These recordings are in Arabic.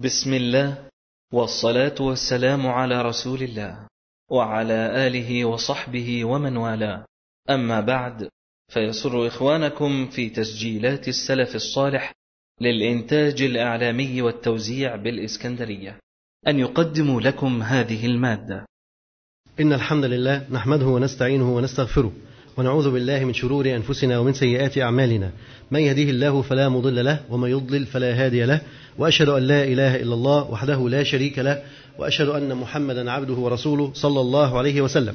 بسم الله والصلاة والسلام على رسول الله وعلى آله وصحبه ومن والاه. أما بعد فيسر إخوانكم في تسجيلات السلف الصالح للإنتاج الإعلامي والتوزيع بالإسكندرية. أن يقدموا لكم هذه المادة. إن الحمد لله نحمده ونستعينه ونستغفره. ونعوذ بالله من شرور أنفسنا ومن سيئات أعمالنا. من يهديه الله فلا مضل له ومن يضلل فلا هادي له. وأشهد أن لا إله إلا الله وحده لا شريك له وأشهد أن محمدا عبده ورسوله صلى الله عليه وسلم.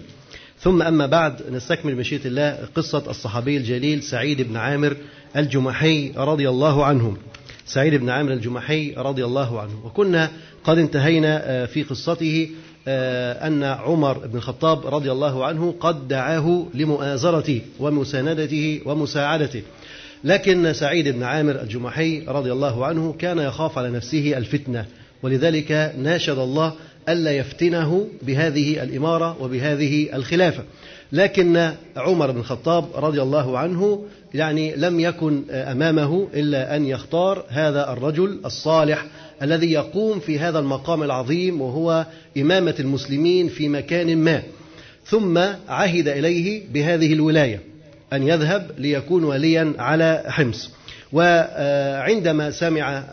ثم أما بعد نستكمل مشيئة الله قصة الصحابي الجليل سعيد بن عامر الجمحي رضي الله عنه سعيد بن عامر الجمحي رضي الله عنه. وكنا قد انتهينا في قصته أن عمر بن الخطاب رضي الله عنه قد دعاه لمؤازرته ومساندته ومساعدته. لكن سعيد بن عامر الجمحي رضي الله عنه كان يخاف على نفسه الفتنة ولذلك ناشد الله ألا يفتنه بهذه الإمارة وبهذه الخلافة. لكن عمر بن الخطاب رضي الله عنه يعني لم يكن أمامه إلا أن يختار هذا الرجل الصالح الذي يقوم في هذا المقام العظيم وهو إمامة المسلمين في مكان ما. ثم عهد إليه بهذه الولاية أن يذهب ليكون وليا على حمص. وعندما سمع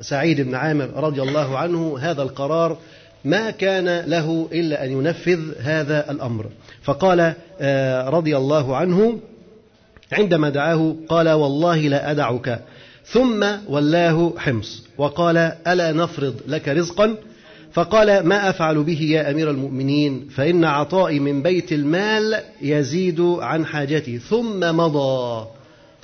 سعيد بن عامر رضي الله عنه هذا القرار ما كان له إلا أن ينفذ هذا الأمر. فقال رضي الله عنه عندما دعاه قال والله لا أدعك ثم ولاه حمص. وقال ألا نفرض لك رزقا؟ فقال ما أفعل به يا أمير المؤمنين فإن عطائي من بيت المال يزيد عن حاجتي. ثم مضى.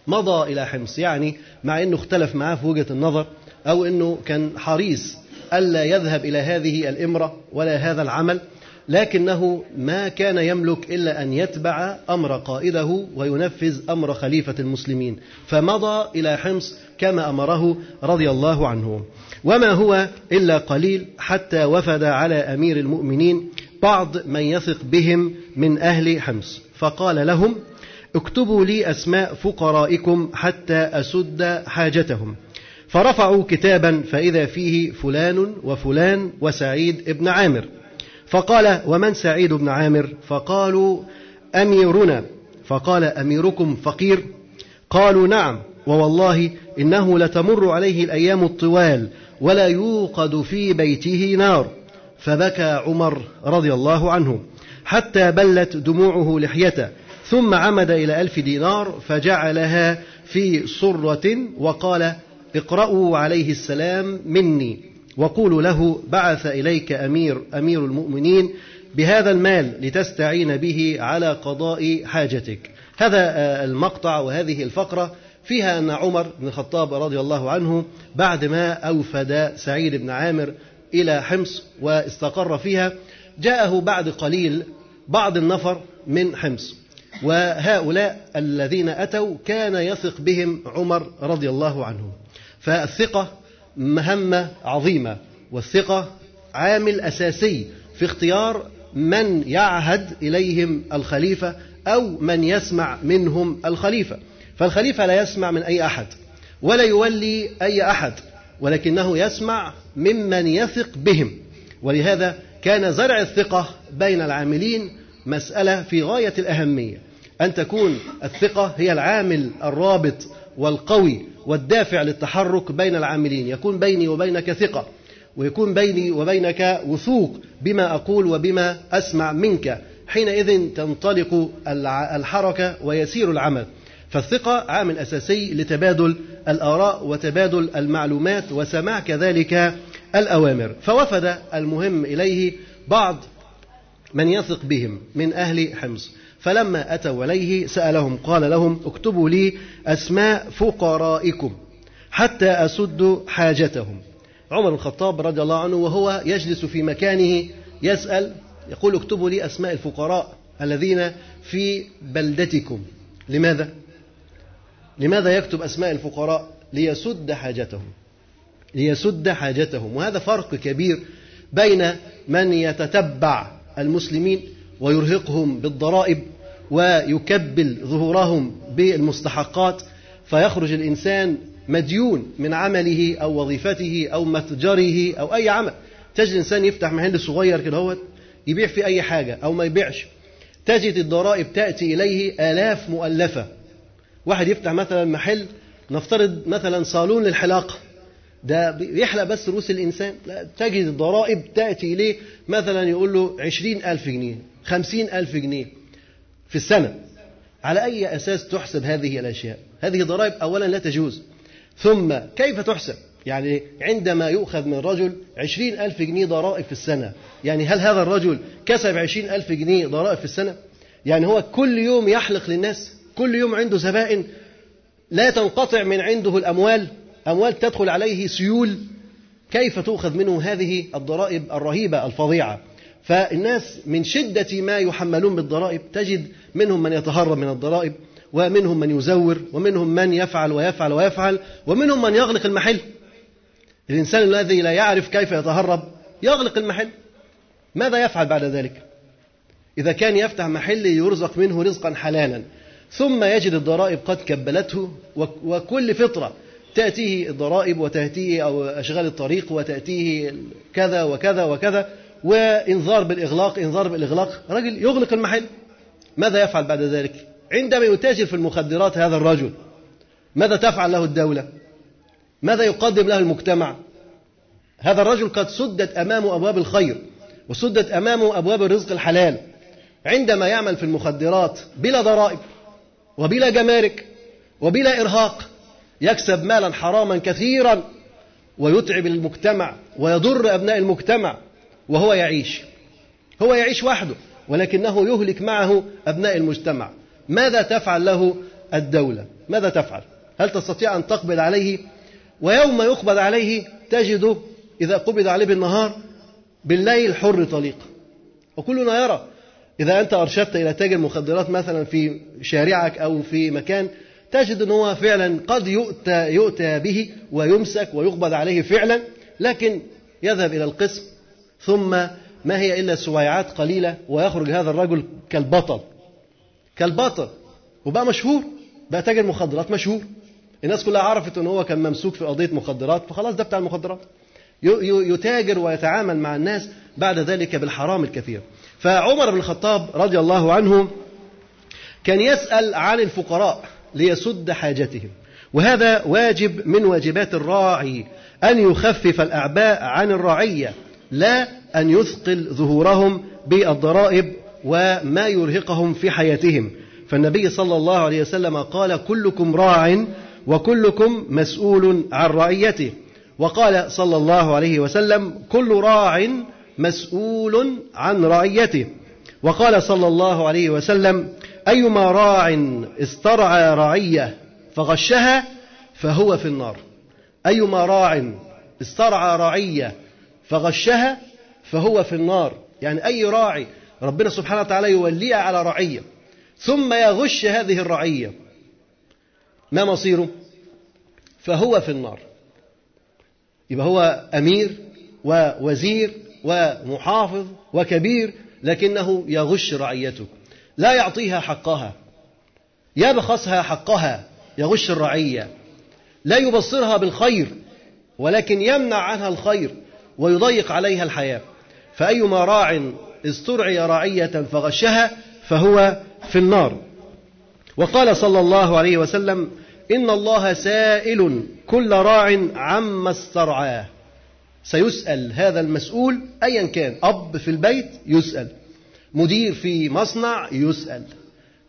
مضى إلى حمص. يعني مع أنه اختلف معاه في وجهة النظر أو أنه كان حريص ألا يذهب إلى هذه الإمرة ولا هذا العمل. لكنه ما كان يملك إلا أن يتبع أمر قائده وينفذ أمر خليفة المسلمين. فمضى إلى حمص كما أمره رضي الله عنه. وما هو إلا قليل حتى وفد على أمير المؤمنين بعض من يثق بهم من أهل حمص. فقال لهم اكتبوا لي أسماء فقرائكم حتى أسد حاجتهم. فرفعوا كتابا فإذا فيه فلان وفلان وسعيد ابن عامر. فقال ومن سعيد بن عامر؟ فقالوا أميرنا. فقال أميركم فقير. قالوا نعم. ووالله إنه لتمر عليه الأيام الطوال ولا يوقد في بيته نار. فبكى عمر رضي الله عنه حتى بلت دموعه لحيته ثم عمد إلى ألف دينار فجعلها في صرة وقال اقرأوا عليه السلام مني. وقولوا له بعث إليك أمير أمير المؤمنين بهذا المال لتستعين به على قضاء حاجتك. هذا المقطع وهذه الفقرة فيها أن عمر بن الخطاب رضي الله عنه بعد ما أوفد سعيد بن عامر إلى حمص واستقر فيها جاءه بعد قليل بعض النفر من حمص. وهؤلاء الذين أتوا كان يثق بهم عمر رضي الله عنه. فالثقة مهمة عظيمة والثقة عامل أساسي في اختيار من يعهد إليهم الخليفة أو من يسمع منهم الخليفة. فالخليفة لا يسمع من أي أحد ولا يولي أي أحد ولكنه يسمع ممن يثق بهم. ولهذا كان زرع الثقة بين العاملين مسألة في غاية الأهمية. أن تكون الثقة هي العامل الرابط والقوي والدافع للتحرك بين العاملين يكون بيني وبينك ثقة ويكون بيني وبينك وثوق بما أقول وبما أسمع منك حينئذ تنطلق الحركة ويسير العمل. فالثقة عامل أساسي لتبادل الآراء وتبادل المعلومات وسماع كذلك الأوامر. فوفد المهم إليه بعض من يثق بهم من أهل حمص. فلما أتوا إليه سألهم قال لهم اكتبوا لي أسماء فقرائكم حتى أسد حاجتهم عمر بن الخطاب رضي الله عنه وهو يجلس في مكانه يسأل يقول اكتبوا لي أسماء الفقراء الذين في بلدتكم لماذا؟ لماذا يكتب أسماء الفقراء؟ ليسد حاجتهم ليسد حاجتهم وهذا فرق كبير بين من يتتبع المسلمين ويرهقهم بالضرائب ويكبل ظهورهم بالمستحقات فيخرج الإنسان مديون من عمله أو وظيفته أو متجره أو أي عمل. تجد إنسان يفتح محل صغير كده هو يبيع فيه أي حاجة أو ما يبيعش. تجد الضرائب تأتي إليه آلاف مؤلفة. واحد يفتح مثلا محل نفترض مثلا صالون للحلاقة. ده بيحلق بس رؤوس الإنسان. لا تجد الضرائب تأتي إليه مثلا يقول له عشرين ألف جنيه خمسين ألف جنيه. في السنة. على أي أساس تحسب هذه الأشياء؟ هذه ضرائب أولا لا تجوز. ثم كيف تحسب؟ يعني عندما يؤخذ من رجل عشرين ألف جنيه ضرائب في السنة. يعني هل هذا الرجل كسب عشرين ألف جنيه ضرائب في السنة؟ يعني هو كل يوم يحلق للناس؟ كل يوم عنده زبائن لا تنقطع من عنده الأموال؟ أموال تدخل عليه سيول؟ كيف تؤخذ منه هذه الضرائب الرهيبة الفظيعة؟ فالناس من شدة ما يحملون بالضرائب تجد منهم من يتهرب من الضرائب ومنهم من يزور ومنهم من يفعل ويفعل ويفعل ومنهم من يغلق المحل. الإنسان الذي لا يعرف كيف يتهرب يغلق المحل. ماذا يفعل بعد ذلك؟ إذا كان يفتح محل يرزق منه رزقا حلالا ثم يجد الضرائب قد كبلته وكل فطرة تأتيه الضرائب وتأتيه أو أشغال الطريق وتأتيه كذا وكذا وكذا وإنذار بالإغلاق إنذار بالإغلاق. رجل يغلق المحل. ماذا يفعل بعد ذلك؟ عندما يتاجر في المخدرات هذا الرجل ماذا تفعل له الدولة؟ ماذا يقدم له المجتمع؟ هذا الرجل قد سدت أمامه أبواب الخير وسدت أمامه أبواب الرزق الحلال. عندما يعمل في المخدرات بلا ضرائب وبلا جمارك وبلا إرهاق يكسب مالا حراما كثيرا ويتعب المجتمع ويضر أبناء المجتمع. وهو يعيش. هو يعيش وحده ولكنه يهلك معه أبناء المجتمع. ماذا تفعل له الدولة؟ ماذا تفعل؟ هل تستطيع أن تقبض عليه؟ ويوم يقبض عليه تجده إذا قبض عليه بالنهار بالليل حر طليق. وكلنا يرى إذا أنت أرشدت إلى تاجر مخدرات مثلا في شارعك أو في مكان تجد أنه هو فعلا قد يؤتى, يؤتى به ويمسك ويقبض عليه فعلا لكن يذهب إلى القسم. ثم ما هي إلا سويعات قليلة ويخرج هذا الرجل كالبطل. كالبطل. وبقى مشهور. بقى تاجر مخدرات مشهور. الناس كلها عرفت ان هو كان ممسوك في قضية مخدرات فخلاص ده بتاع المخدرات. يتاجر ويتعامل مع الناس بعد ذلك بالحرام الكثير. فعمر بن الخطاب رضي الله عنه كان يسأل عن الفقراء ليسد حاجتهم. وهذا واجب من واجبات الراعي أن يخفف الأعباء عن الرعية. لا أن يثقل ظهورهم بالضرائب وما يرهقهم في حياتهم. فالنبي صلى الله عليه وسلم قال كلكم راع وكلكم مسؤول عن رعيته. وقال صلى الله عليه وسلم كل راع مسؤول عن رعيته. وقال صلى الله عليه وسلم أيما راع استرعى رعية فغشها فهو في النار. أيما راع استرعى رعية فغشها فهو في النار. يعني أي راعي ربنا سبحانه وتعالى يوليها على رعية ثم يغش هذه الرعية ما مصيره؟ فهو في النار. يبقى هو أمير ووزير ومحافظ وكبير لكنه يغش رعيته. لا يعطيها حقها يبخسها حقها يغش الرعية. لا يبصرها بالخير ولكن يمنع عنها الخير. ويضيق عليها الحياة. فأيما راع استرعي رعية فغشها فهو في النار. وقال صلى الله عليه وسلم إن الله سائل كل راع عما استرعاه. سيسأل هذا المسؤول أيا كان أب في البيت يسأل مدير في مصنع يسأل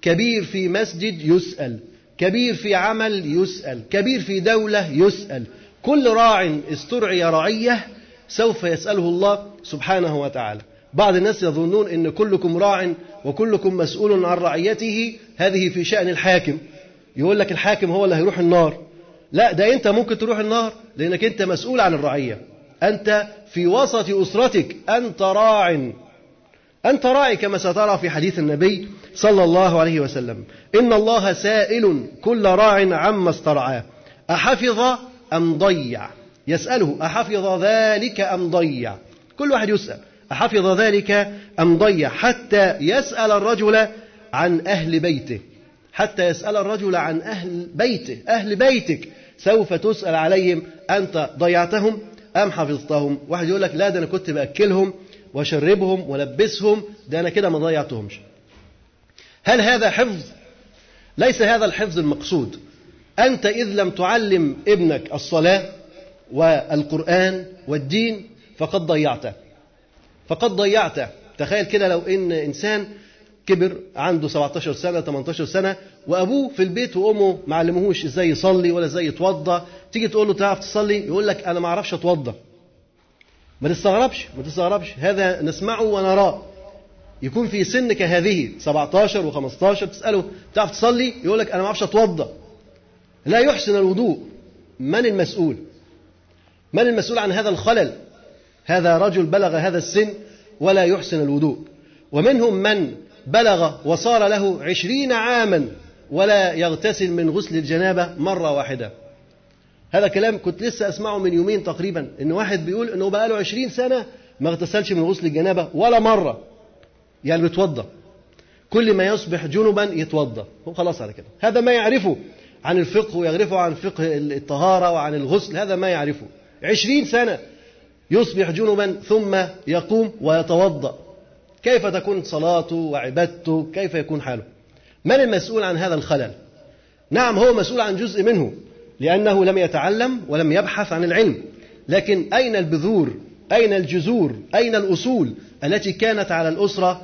كبير في مسجد يسأل كبير في عمل يسأل كبير في دولة يسأل. كل راع استرعي رعية سوف يسأله الله سبحانه وتعالى. بعض الناس يظنون أن كلكم راع وكلكم مسؤول عن رعيته هذه في شأن الحاكم. يقول لك الحاكم هو اللي هيروح النار. لا ده أنت ممكن تروح النار لأنك أنت مسؤول عن الرعية. أنت في وسط أسرتك أنت راع. أنت راعي كما سترى في حديث النبي صلى الله عليه وسلم. إن الله سائل كل راع عما استرعاه. أحفظ أم ضيع؟ يسأله أحفظ ذلك أم ضيع؟ كل واحد يسأل أحفظ ذلك أم ضيع؟ حتى يسأل الرجل عن أهل بيته. حتى يسأل الرجل عن أهل بيته أهل بيتك. سوف تسأل عليهم أنت ضيعتهم أم حفظتهم؟ واحد يقول لك لا ده أنا كنت بأكلهم وأشربهم ولبسهم ده أنا كده ما ضيعتهمش. هل هذا حفظ؟ ليس هذا الحفظ المقصود. أنت إذ لم تعلم ابنك الصلاة والقرآن والدين فقد ضيعته فقد ضيعته تخيل كده لو إن إنسان كبر عنده 17 سنة 18 سنة وأبوه في البيت وأمه ما علموهوش إزاي يصلي ولا إزاي يتوضى تيجي تقول له تعرف تصلي؟ يقول لك أنا ما أعرفش أتوضى. ما تستغربش؟ ما تستغربش. هذا نسمعه ونراه. يكون في سن كهذه 17 و15 تسأله تعرف تصلي؟ يقول لك أنا ما أعرفش أتوضى. لا يحسن الوضوء. من المسؤول؟ من المسؤول عن هذا الخلل؟ هذا رجل بلغ هذا السن ولا يحسن الوضوء. ومنهم من بلغ وصار له عشرين عاما ولا يغتسل من غسل الجنابة مرة واحدة. هذا كلام كنت لسه أسمعه من يومين تقريبا إن واحد بيقول إنه بقى له عشرين سنة ما اغتسلش من غسل الجنابة ولا مرة. يعني بيتوضى. كل ما يصبح جنبا يتوضى. هو خلاص على كده. هذا ما يعرفه عن الفقه ويعرفه عن فقه الطهارة وعن الغسل. هذا ما يعرفه. عشرين سنة. يصبح جنبا ثم يقوم ويتوضأ. كيف تكون صلاته وعبادته؟ كيف يكون حاله؟ من المسؤول عن هذا الخلل؟ نعم هو مسؤول عن جزء منه لأنه لم يتعلم ولم يبحث عن العلم. لكن أين البذور؟ أين الجذور؟ أين الأصول التي كانت على الأسرة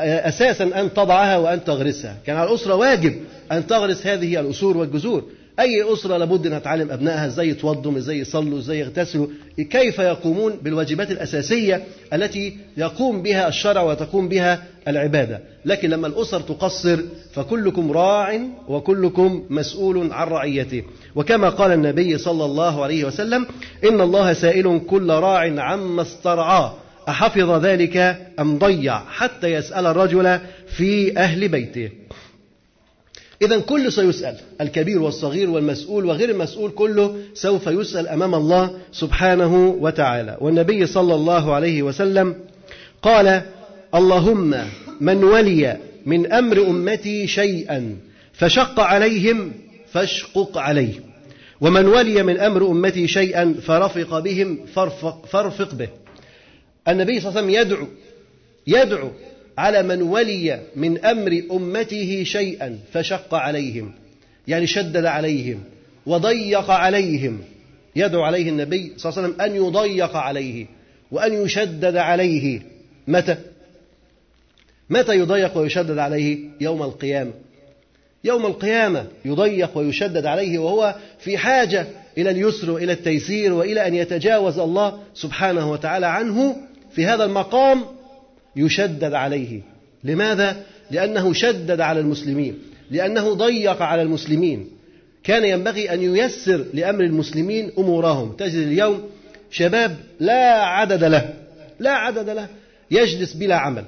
أساسا أن تضعها وأن تغرسها؟ كان على الأسرة واجب أن تغرس هذه الأصول والجذور. أي أسرة لابد أن تعلم أبنائها إزاي يتوضوا إزاي يصلوا إزاي يغتسلوا كيف يقومون بالواجبات الأساسية التي يقوم بها الشرع وتقوم بها العبادة. لكن لما الأسر تقصر فكلكم راع وكلكم مسؤول عن رعيته. وكما قال النبي صلى الله عليه وسلم إن الله سائل كل راع عما استرعاه أحفظ ذلك أم ضيع؟ حتى يسأل الرجل في أهل بيته. إذا كل سيسأل الكبير والصغير والمسؤول وغير المسؤول كله سوف يسأل أمام الله سبحانه وتعالى. والنبي صلى الله عليه وسلم قال اللهم من ولي من أمر أمتي شيئا فشق عليهم فاشقق عليه ومن ولي من أمر أمتي شيئا فرفق بهم فارفق, فارفق به. النبي صلى الله عليه وسلم يدعو يدعو على من ولي من أمر أمته شيئا فشق عليهم يعني شدد عليهم وضيق عليهم يدعو عليه النبي صلى الله عليه وسلم أن يضيق عليه وأن يشدد عليه. متى؟ متى يضيق ويشدد عليه؟ يوم القيامة. يوم القيامة يضيق ويشدد عليه وهو في حاجة إلى اليسر وإلى التيسير وإلى أن يتجاوز الله سبحانه وتعالى عنه في هذا المقام يشدد عليه. لماذا؟ لأنه شدد على المسلمين. لأنه ضيق على المسلمين. كان ينبغي أن ييسر لأمر المسلمين أمورهم. تجد اليوم شباب لا عدد له. لا عدد له. يجلس بلا عمل.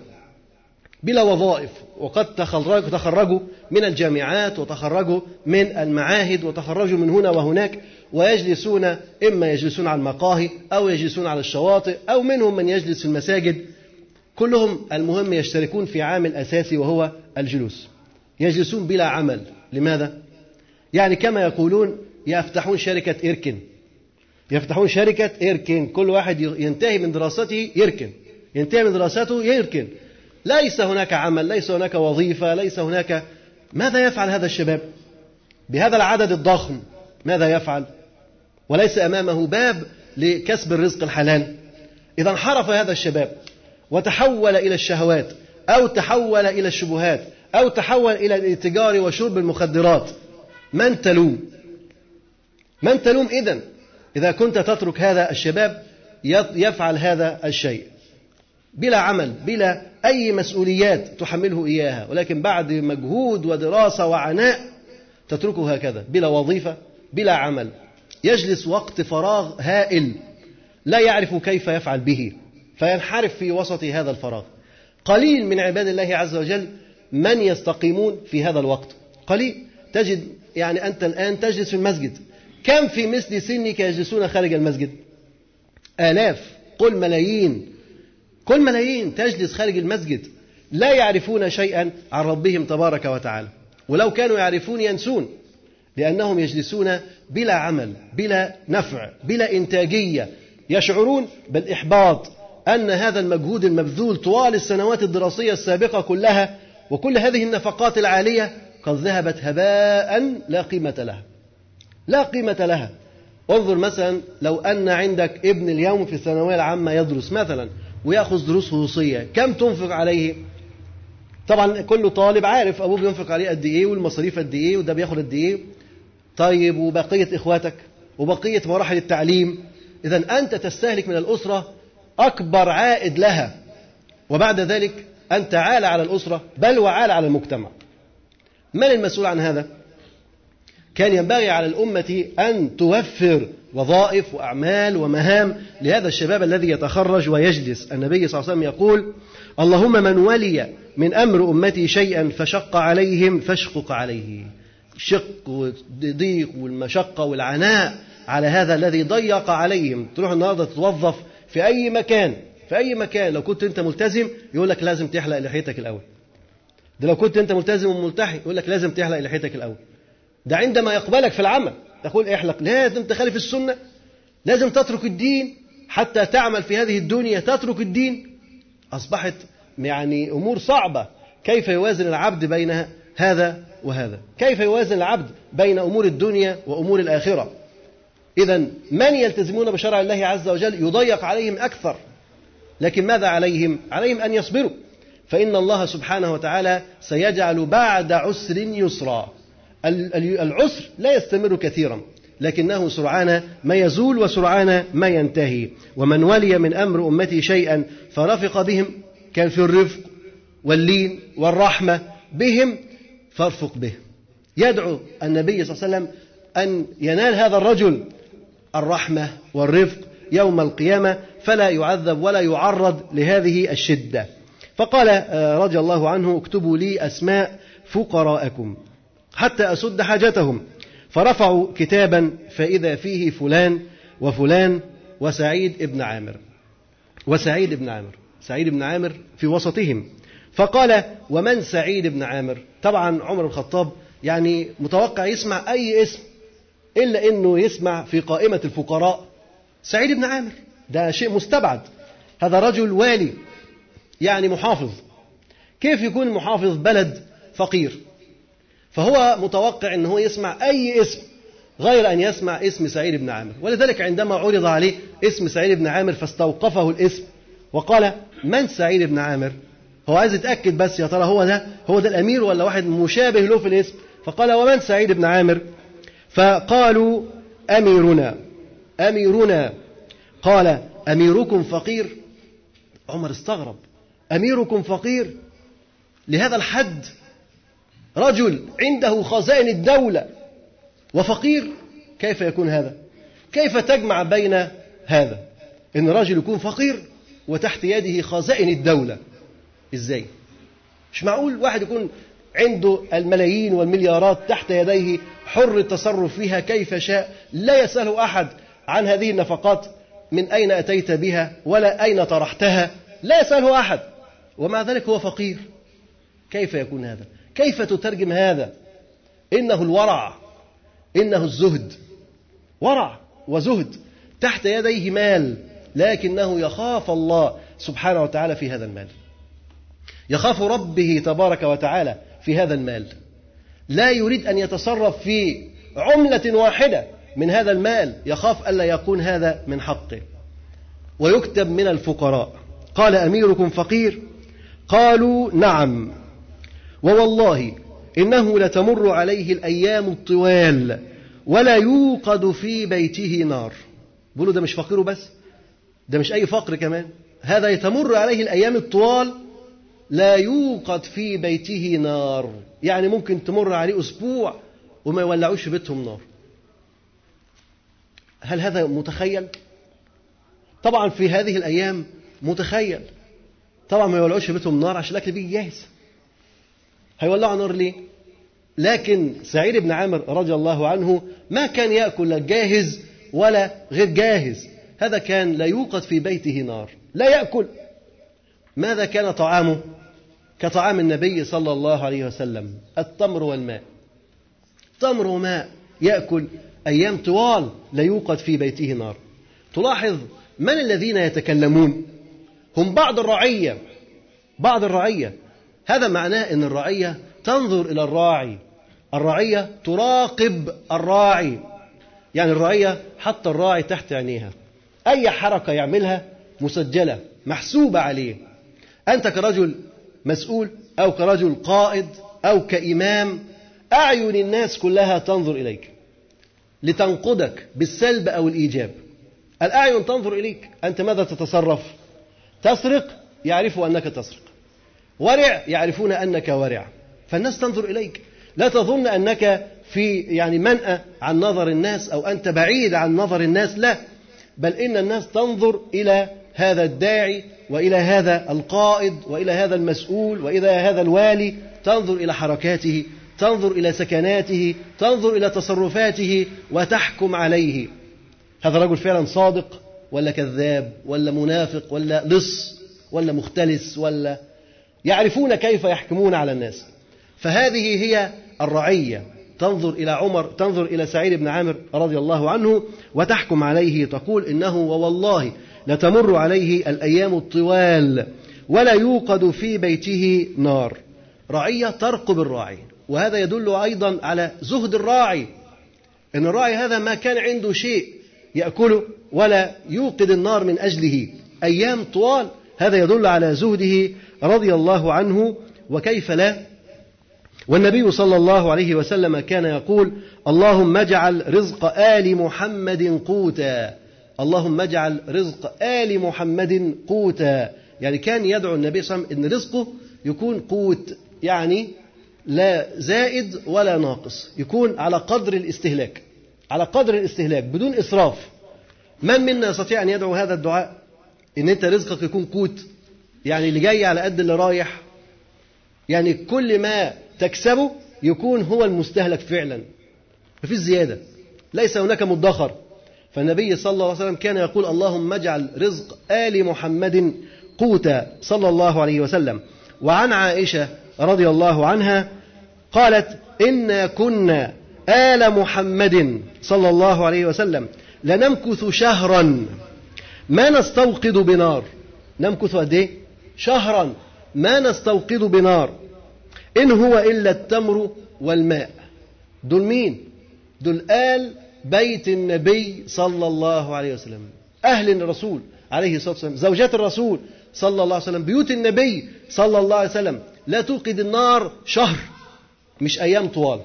بلا وظائف. وقد تخرجوا تخرجوا من الجامعات وتخرجوا من المعاهد وتخرجوا من هنا وهناك ويجلسون إما يجلسون على المقاهي أو يجلسون على الشواطئ أو منهم من يجلس في المساجد. كلهم المهم يشتركون في عامل أساسي وهو الجلوس. يجلسون بلا عمل. لماذا؟ يعني كما يقولون يفتحون شركة إيركن. يفتحون شركة إيركن. كل واحد ينتهي من دراسته يركن ينتهي من دراسته يركن ليس هناك عمل ليس هناك وظيفة ليس هناك. ماذا يفعل هذا الشباب؟ بهذا العدد الضخم ماذا يفعل؟ وليس أمامه باب لكسب الرزق الحلال. إذا انحرف هذا الشباب. وتحول إلى الشهوات أو تحول إلى الشبهات أو تحول إلى الاتجار وشرب المخدرات. من تلوم؟ من تلوم إذن؟ إذا كنت تترك هذا الشباب يفعل هذا الشيء. بلا عمل بلا أي مسؤوليات تحمله إياها. ولكن بعد مجهود ودراسة وعناء تتركه هكذا بلا وظيفة بلا عمل. يجلس وقت فراغ هائل لا يعرف كيف يفعل به. فينحرف في وسط هذا الفراغ. قليل من عباد الله عز وجل من يستقيمون في هذا الوقت. قليل. تجد يعني أنت الآن تجلس في المسجد. كم في مثل سنك يجلسون خارج المسجد؟ آلاف. قل ملايين. قل ملايين تجلس خارج المسجد. لا يعرفون شيئا عن ربهم تبارك وتعالى. ولو كانوا يعرفون ينسون. لأنهم يجلسون بلا عمل بلا نفع بلا إنتاجية. يشعرون بالإحباط. أن هذا المجهود المبذول طوال السنوات الدراسية السابقة كلها وكل هذه النفقات العالية قد ذهبت هباء لا قيمة لها. لا قيمة لها. انظر مثلا لو أن عندك ابن اليوم في الثانوية العامة يدرس مثلا ويأخذ دروس خصوصية كم تنفق عليه؟ طبعا كل طالب عارف أبوه بينفق عليه قد إيه والمصاريف قد إيه وده بياخد قد إيه. طيب وبقية إخواتك؟ وبقية مراحل التعليم؟ إذا أنت تستهلك من الأسرة أكبر عائد لها. وبعد ذلك أنت عال على الأسرة بل وعال على المجتمع. من المسؤول عن هذا؟ كان ينبغي على الأمة أن توفر وظائف وأعمال ومهام لهذا الشباب الذي يتخرج ويجلس. النبي صلى الله عليه وسلم يقول اللهم من ولي من أمر أمتي شيئا فشق عليهم فاشقق عليه. الشق والضيق والمشقة والعناء على هذا الذي ضيق عليهم. تروح النهاردة تتوظف في أي مكان في أي مكان لو كنت أنت ملتزم يقول لك لازم تحلق لحيتك الأول. ده لو كنت أنت ملتزم وملتحي يقول لك لازم تحلق لحيتك الأول. ده عندما يقبلك في العمل تقول احلق. لازم تخالف السنة. لازم تترك الدين. حتى تعمل في هذه الدنيا تترك الدين. أصبحت يعني أمور صعبة. كيف يوازن العبد بين هذا وهذا؟ كيف يوازن العبد بين أمور الدنيا وأمور الآخرة؟ إذا من يلتزمون بشرع الله عز وجل يضيق عليهم أكثر لكن ماذا عليهم؟ عليهم أن يصبروا. فإن الله سبحانه وتعالى سيجعل بعد عسر يسرا. العسر لا يستمر كثيرا لكنه سرعان ما يزول وسرعان ما ينتهي. ومن ولي من أمر أمتي شيئا فرفق بهم كان في الرفق واللين والرحمة بهم فارفق به. يدعو النبي صلى الله عليه وسلم أن ينال هذا الرجل الرحمة والرفق يوم القيامة فلا يعذب ولا يعرض لهذه الشدة. فقال آه، رضي الله عنه اكتبوا لي أسماء فقراءكم حتى أسد حاجتهم. فرفعوا كتابا فإذا فيه فلان وفلان وسعيد ابن عامر. وسعيد ابن عامر سعيد بن عامر في وسطهم. فقال ومن سعيد بن عامر؟ طبعا عمر الخطاب يعني متوقع يسمع أي اسم إلا أنه يسمع في قائمة الفقراء سعيد بن عامر. ده شيء مستبعد. هذا رجل والي يعني محافظ. كيف يكون محافظ بلد فقير؟ فهو متوقع أنه يسمع أي اسم غير أن يسمع اسم سعيد بن عامر. ولذلك عندما عرض عليه اسم سعيد بن عامر فاستوقفه الاسم وقال من سعيد بن عامر؟ هو عايز يتأكد بس يا ترى هو ده هو ده الأمير ولا واحد مشابه له في الاسم؟ فقال ومن سعيد بن عامر؟ فقالوا أميرنا أميرنا. قال أميركم فقير؟ عمر استغرب. أميركم فقير؟ لهذا الحد رجل عنده خزائن الدولة وفقير كيف يكون هذا؟ كيف تجمع بين هذا؟ إن رجل يكون فقير وتحت يده خزائن الدولة. إزاي؟ مش معقول واحد يكون عنده الملايين والمليارات تحت يديه حر التصرف فيها كيف شاء. لا يسأله أحد عن هذه النفقات من أين أتيت بها ولا أين طرحتها. لا يسأله أحد. ومع ذلك هو فقير. كيف يكون هذا؟ كيف تترجم هذا؟ إنه الورع. إنه الزهد. ورع وزهد. تحت يديه مال. لكنه يخاف الله سبحانه وتعالى في هذا المال. يخاف ربه تبارك وتعالى في هذا المال. لا يريد أن يتصرف في عملة واحدة من هذا المال يخاف ألا يكون هذا من حقه. ويكتب من الفقراء قال أميركم فقير قالوا نعم. ووالله إنه لتمر عليه الأيام الطوال ولا يوقد في بيته نار. بيقولوا ده مش فقير بس ده مش أي فقر كمان. هذا يتمر عليه الأيام الطوال لا يوقد في بيته نار. يعني ممكن تمر عليه أسبوع وما يولعوش في بيتهم نار. هل هذا متخيل؟ طبعا في هذه الأيام متخيل. طبعا ما يولعوش في بيتهم نار عشان الأكل بيجي جاهز. هيولعوا نار ليه؟ لكن سعيد بن عامر رضي الله عنه ما كان يأكل جاهز ولا غير جاهز. هذا كان لا يوقد في بيته نار. لا يأكل. ماذا كان طعامه كطعام النبي صلى الله عليه وسلم التمر والماء. تمر وماء يأكل أيام طوال لا يوقد في بيته نار. تلاحظ من الذين يتكلمون؟ هم بعض الرعية بعض الرعية. هذا معناه أن الرعية تنظر إلى الراعي. الرعية تراقب الراعي. يعني الرعية حتى الراعي تحت عينيها. أي حركة يعملها؟ مسجلة محسوبة عليه. أنت كرجل مسؤول أو كرجل قائد أو كإمام أعين الناس كلها تنظر إليك لتنقدك بالسلب أو الإيجاب. الأعين تنظر إليك أنت ماذا تتصرف؟ تسرق يعرفوا أنك تسرق ورع يعرفون أنك ورع. فالناس تنظر إليك. لا تظن أنك في يعني منأى عن نظر الناس أو أنت بعيد عن نظر الناس لا. بل إن الناس تنظر إلى هذا الداعي وإلى هذا القائد وإلى هذا المسؤول وإلى هذا الوالي تنظر إلى حركاته تنظر إلى سكناته تنظر إلى تصرفاته وتحكم عليه. هذا رجل فعلا صادق ولا كذاب ولا منافق ولا لص ولا مختلس ولا يعرفون كيف يحكمون على الناس. فهذه هي الرعية. تنظر إلى عمر تنظر إلى سعيد بن عامر رضي الله عنه وتحكم عليه تقول إنه ووالله لتمر عليه الأيام الطوال ولا يوقد في بيته نار. رعية ترقب الراعي وهذا يدل أيضا على زهد الراعي. أن الراعي هذا ما كان عنده شيء يأكله ولا يوقد النار من أجله. أيام طوال هذا يدل على زهده رضي الله عنه. وكيف لا؟ والنبي صلى الله عليه وسلم كان يقول اللهم اجعل رزق آل محمد قوتا. اللهم اجعل رزق آل محمد قوتا. يعني كان يدعو النبي صلى الله عليه وسلم أن رزقه يكون قوت يعني لا زائد ولا ناقص يكون على قدر الاستهلاك على قدر الاستهلاك بدون إسراف. من منا يستطيع أن يدعو هذا الدعاء؟ إن أنت رزقك يكون قوت. يعني اللي جاي على قد اللي رايح. يعني كل ما تكسبه يكون هو المستهلك فعلا. مفيش زيادة. ليس هناك مدخر. فالنبي صلى الله عليه وسلم كان يقول اللهم اجعل رزق آل محمد قوتا صلى الله عليه وسلم. وعن عائشة رضي الله عنها قالت إنا كنا آل محمد صلى الله عليه وسلم لنمكث شهرا. ما نستوقد بنار. نمكث قد إيه؟ شهرا. ما نستوقد بنار. إن هو إلا التمر والماء. دول مين؟ دول آل بيت النبي صلى الله عليه وسلم. أهل الرسول عليه الصلاة والسلام زوجات الرسول صلى الله عليه وسلم بيوت النبي صلى الله عليه وسلم. لا توقد النار شهر مش أيام طوال.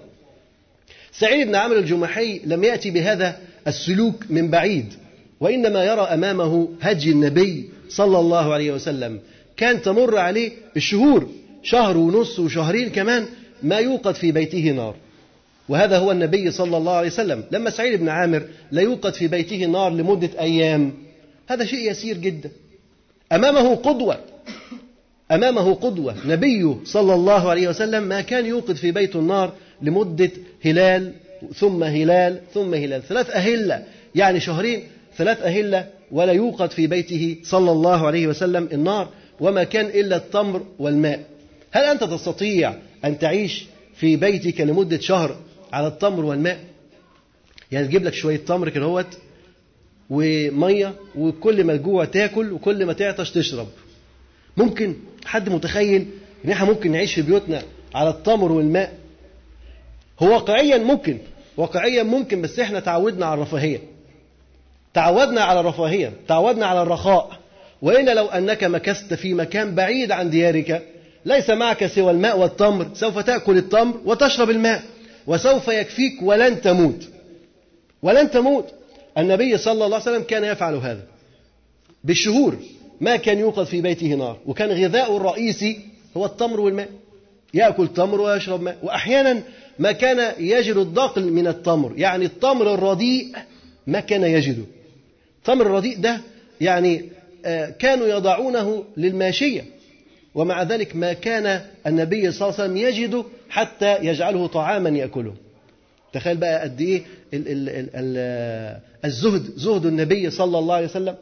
سعيد بن عمرو الجمحي لم يأتي بهذا السلوك من بعيد وإنما يرى أمامه هدي النبي صلى الله عليه وسلم. كان تمر عليه الشهور شهر ونص وشهرين كمان ما يوقد في بيته نار. وهذا هو النبي صلى الله عليه وسلم. لما سعيد بن عامر لا يوقد في بيته نار لمدة أيام هذا شيء يسير جدا. أمامه قدوة أمامه قدوة. نبي صلى الله عليه وسلم ما كان يوقد في بيت النار لمدة هلال ثم هلال ثم هلال. ثلاث أهلة يعني شهرين ثلاث أهلة ولا يوقد في بيته صلى الله عليه وسلم النار وما كان إلا التمر والماء. هل أنت تستطيع أن تعيش في بيتك لمدة شهر؟ على التمر والماء. يعني تجيب لك شوية تمر كده هوت ومية وكل ما الجوع تاكل وكل ما تعطش تشرب. ممكن حد متخيل إن إحنا ممكن نعيش في بيوتنا على التمر والماء؟ هو واقعيا ممكن واقعيا ممكن بس إحنا تعودنا على الرفاهية. تعودنا على الرفاهية تعودنا على الرخاء. وإلا لو أنك مكثت في مكان بعيد عن ديارك ليس معك سوى الماء والتمر سوف تأكل التمر وتشرب الماء. وسوف يكفيك ولن تموت. ولن تموت. النبي صلى الله عليه وسلم كان يفعل هذا. بالشهور ما كان يوقد في بيته نار. وكان غذاؤه الرئيسي هو التمر والماء. يأكل تمر ويشرب ماء. وأحيانا ما كان يجد الدقل من التمر. يعني التمر الرديء ما كان يجده. التمر الرديء ده يعني كانوا يضعونه للماشية. ومع ذلك ما كان النبي صلى الله عليه وسلم يجده حتى يجعله طعاما يأكله. تخيل بقى قد إيه الزهد زهد النبي صلى الله عليه وسلم.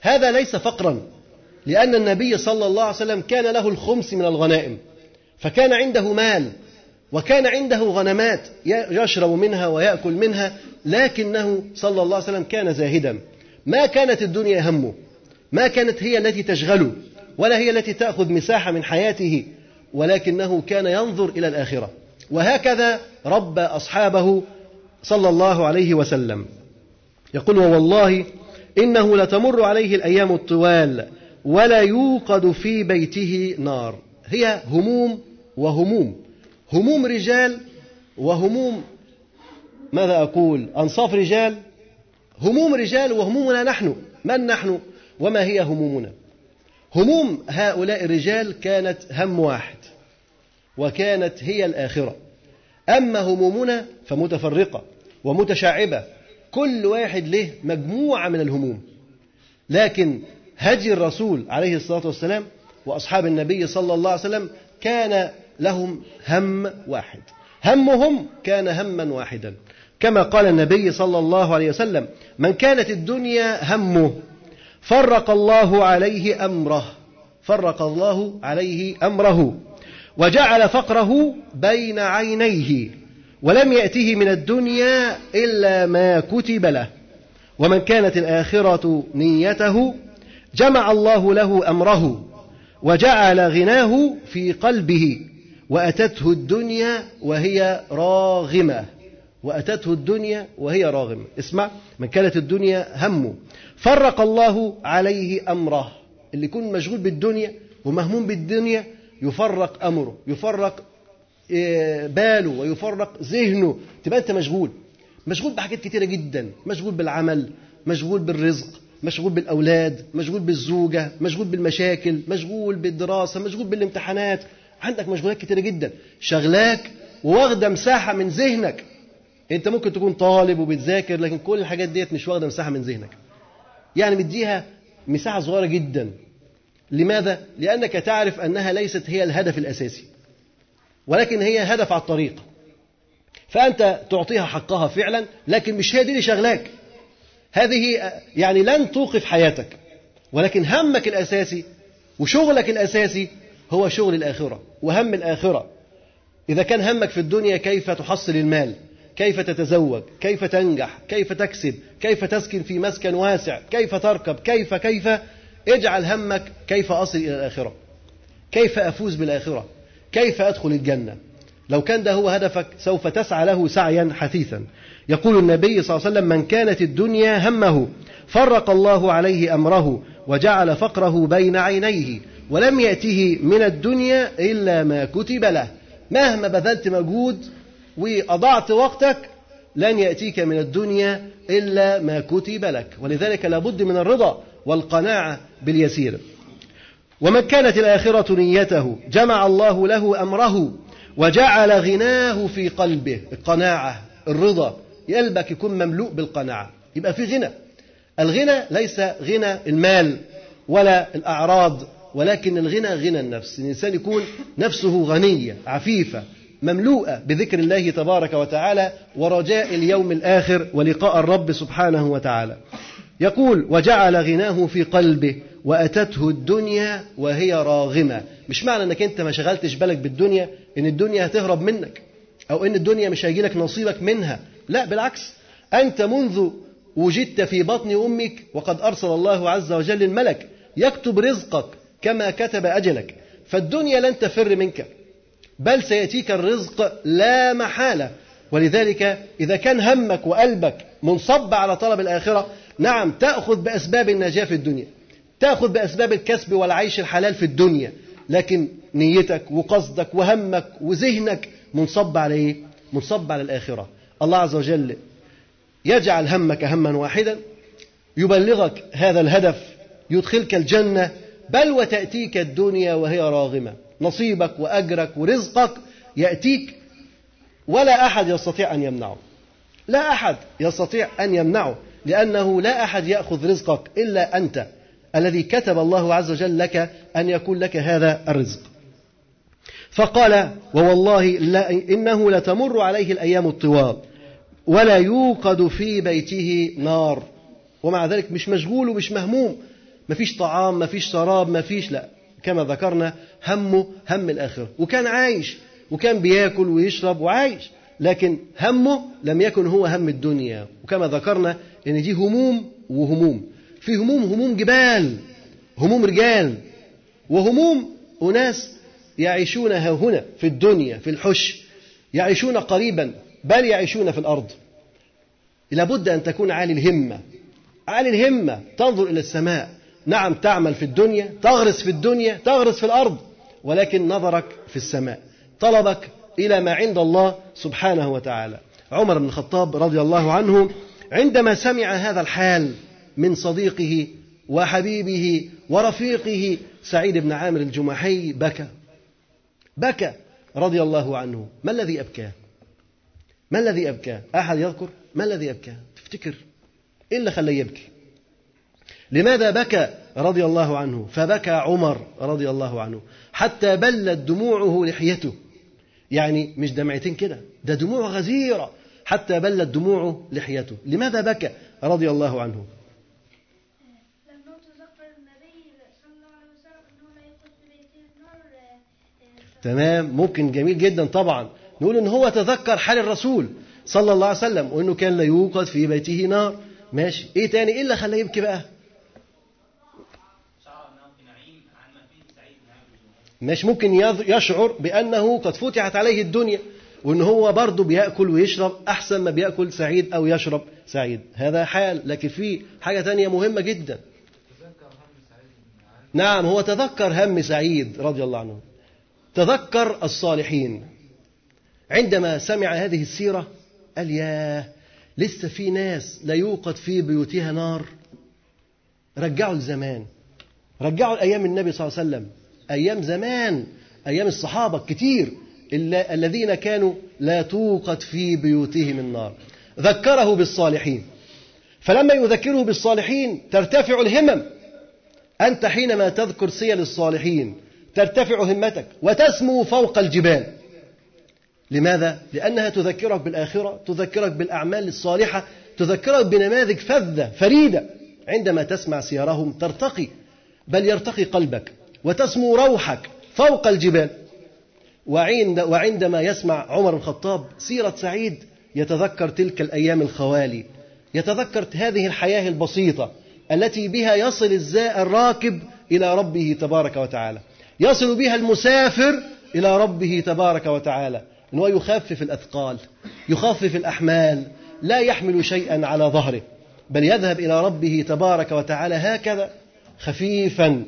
هذا ليس فقرا لأن النبي صلى الله عليه وسلم كان له الخمس من الغنائم. فكان عنده مال وكان عنده غنمات يشرب منها ويأكل منها لكنه صلى الله عليه وسلم كان زاهدا. ما كانت الدنيا همه ما كانت هي التي تشغله. ولا هي التي تأخذ مساحة من حياته ولكنه كان ينظر إلى الآخرة. وهكذا ربى أصحابه صلى الله عليه وسلم. يقول ووالله إنه لتمر عليه الأيام الطوال ولا يوقد في بيته نار. هي هموم وهموم. هموم رجال وهموم ماذا أقول؟ أنصاف رجال. هموم رجال وهمومنا نحن. من نحن؟ وما هي همومنا؟ هموم هؤلاء الرجال كانت هم واحد وكانت هي الآخرة. أما همومنا فمتفرقة ومتشعبة كل واحد له مجموعة من الهموم. لكن هدي الرسول عليه الصلاة والسلام وأصحاب النبي صلى الله عليه وسلم كان لهم هم واحد. همهم كان هما واحدا. كما قال النبي صلى الله عليه وسلم من كانت الدنيا همه فرق الله عليه أمره. فرق الله عليه أمره. وجعل فقره بين عينيه ولم يأته من الدنيا إلا ما كتب له. ومن كانت الآخرة نيته جمع الله له أمره وجعل غناه في قلبه وأتته الدنيا وهي راغمة. وأتته الدنيا وهي راغمة. اسمع من كانت الدنيا همه. فرق الله عليه أمره. اللي يكون مشغول بالدنيا ومهموم بالدنيا يفرق أمره يفرق آه، باله ويفرق ذهنه. تبقى أنت مشغول. مشغول بحاجات كتيرة جدا. مشغول بالعمل مشغول بالرزق مشغول بالأولاد مشغول بالزوجة مشغول بالمشاكل مشغول بالدراسة مشغول بالامتحانات. عندك مشغولات كتيرة جدا. شغلاك وواخده مساحة من ذهنك. أنت ممكن تكون طالب وبتذاكر لكن كل الحاجات ديت مش واخدة مساحة من ذهنك. يعني مديها مساحة صغيرة جدا. لماذا؟ لأنك تعرف أنها ليست هي الهدف الأساسي ولكن هي هدف على الطريق. فأنت تعطيها حقها فعلا لكن مش هي دي اللي شغلاك. هذه يعني لن توقف حياتك ولكن همك الأساسي وشغلك الأساسي هو شغل الآخرة وهم الآخرة. إذا كان همك في الدنيا كيف تحصل المال؟ كيف تتزوج؟ كيف تنجح؟ كيف تكسب؟ كيف تسكن في مسكن واسع؟ كيف تركب؟ كيف؟ كيف؟ اجعل همك كيف أصل إلى الآخرة. كيف أفوز بالآخرة؟ كيف أدخل الجنة؟ لو كان ده هو هدفك سوف تسعى له سعيا حثيثا. يقول النبي صلى الله عليه وسلم من كانت الدنيا همه فرق الله عليه أمره وجعل فقره بين عينيه ولم يأته من الدنيا إلا ما كتب له. مهما بذلت مجهود وأضعت وقتك لن يأتيك من الدنيا إلا ما كتب لك. ولذلك لابد من الرضا والقناعة باليسير. ومن كانت الآخرة نيته جمع الله له أمره وجعل غناه في قلبه. القناعة الرضا قلبك يكون مملوء بالقناعة. يبقى في غنى. الغنى ليس غنى المال ولا الأعراض ولكن الغنى غنى النفس. الإنسان يكون نفسه غنية عفيفة مملوءة بذكر الله تبارك وتعالى ورجاء اليوم الآخر ولقاء الرب سبحانه وتعالى. يقول وجعل غناه في قلبه وأتته الدنيا وهي راغمة. مش معنى أنك أنت ما شغلتش بالك بالدنيا أن الدنيا هتهرب منك أو أن الدنيا مش هيجي لك نصيبك منها. لا بالعكس. أنت منذ وجدت في بطن أمك وقد أرسل الله عز وجل الملك يكتب رزقك كما كتب أجلك فالدنيا لن تفر منك. بل سيأتيك الرزق لا محالة. ولذلك إذا كان همك وقلبك منصب على طلب الآخرة نعم تأخذ بأسباب النجاة في الدنيا. تأخذ بأسباب الكسب والعيش الحلال في الدنيا. لكن نيتك وقصدك وهمك وذهنك منصب على إيه؟ منصب على الآخرة. الله عز وجل يجعل همك هما واحدا يبلغك هذا الهدف يدخلك الجنة بل وتأتيك الدنيا وهي راغمة. نصيبك وأجرك ورزقك يأتيك ولا أحد يستطيع أن يمنعه. لا أحد يستطيع أن يمنعه لأنه لا أحد يأخذ رزقك إلا أنت الذي كتب الله عز وجل لك أن يكون لك هذا الرزق. فقال ووالله لا إنه لتمر عليه الأيام الطوال ولا يوقد في بيته نار. ومع ذلك مش مشغول ومش مهموم مفيش طعام مفيش شراب مفيش لا كما ذكرنا همه هم الآخرة. وكان عايش وكان بياكل ويشرب وعايش لكن همه لم يكن هو هم الدنيا. وكما ذكرنا إن دي هموم وهموم. في هموم هموم جبال هموم رجال وهموم أناس يعيشون ها هنا في الدنيا في الحش يعيشون قريبا بل يعيشون في الأرض. لابد أن تكون عالي الهمة. عالي الهمة تنظر إلى السماء. نعم تعمل في الدنيا تغرس في الدنيا تغرس في الأرض. ولكن نظرك في السماء. طلبك إلى ما عند الله سبحانه وتعالى. عمر بن الخطاب رضي الله عنه عندما سمع هذا الحال من صديقه وحبيبه ورفيقه سعيد بن عامر الجمحي بكى. بكى رضي الله عنه. ما الذي أبكاه؟ ما الذي أبكاه؟ أحد يذكر؟ ما الذي أبكاه؟ تفتكر؟ إيه اللي خليه يبكي. لماذا بكى رضي الله عنه؟ فبكى عمر رضي الله عنه. حتى بلت دموعه لحيته. يعني مش دمعتين كده ده دموع غزيرة. حتى بلت دموعه لحيته. لماذا بكى رضي الله عنه؟ النار تمام ممكن جميل جدا طبعا. نقول إن هو تذكر حال الرسول صلى الله عليه وسلم وإنه كان لا يوقد في بيته نار. ماشي. إيه تاني؟ إيه اللي خلاه يبكي بقى؟ مش ممكن يشعر بأنه قد فتحت عليه الدنيا وإن هو برضه بيأكل ويشرب أحسن ما بيأكل سعيد أو يشرب سعيد. هذا حال لكن في حاجة تانية مهمة جدا. نعم هو تذكر هم سعيد رضي الله عنه. تذكر الصالحين. عندما سمع هذه السيرة قال ياه لسه في ناس لا يوقد في بيوتها نار. رجعوا الزمان. رجعوا أيام النبي صلى الله عليه وسلم. أيام زمان أيام الصحابة كتير الذين كانوا لا توقد في بيوتهم النار. ذكره بالصالحين. فلما يذكره بالصالحين ترتفع الهمم. أنت حينما تذكر سير الصالحين ترتفع همتك وتسمو فوق الجبال. لماذا؟ لأنها تذكرك بالآخرة تذكرك بالأعمال الصالحة تذكرك بنماذج فذة فريدة. عندما تسمع سيرهم ترتقي بل يرتقي قلبك. وتسمو روحك فوق الجبال. وعند وعندما يسمع عمر بن الخطاب سيرة سعيد يتذكر تلك الأيام الخوالي. يتذكر هذه الحياة البسيطة التي بها يصل الراكب إلى ربه تبارك وتعالى. يصل بها المسافر إلى ربه تبارك وتعالى. أنه يخفف الأثقال يخفف الأحمال لا يحمل شيئا على ظهره بل يذهب إلى ربه تبارك وتعالى هكذا خفيفا.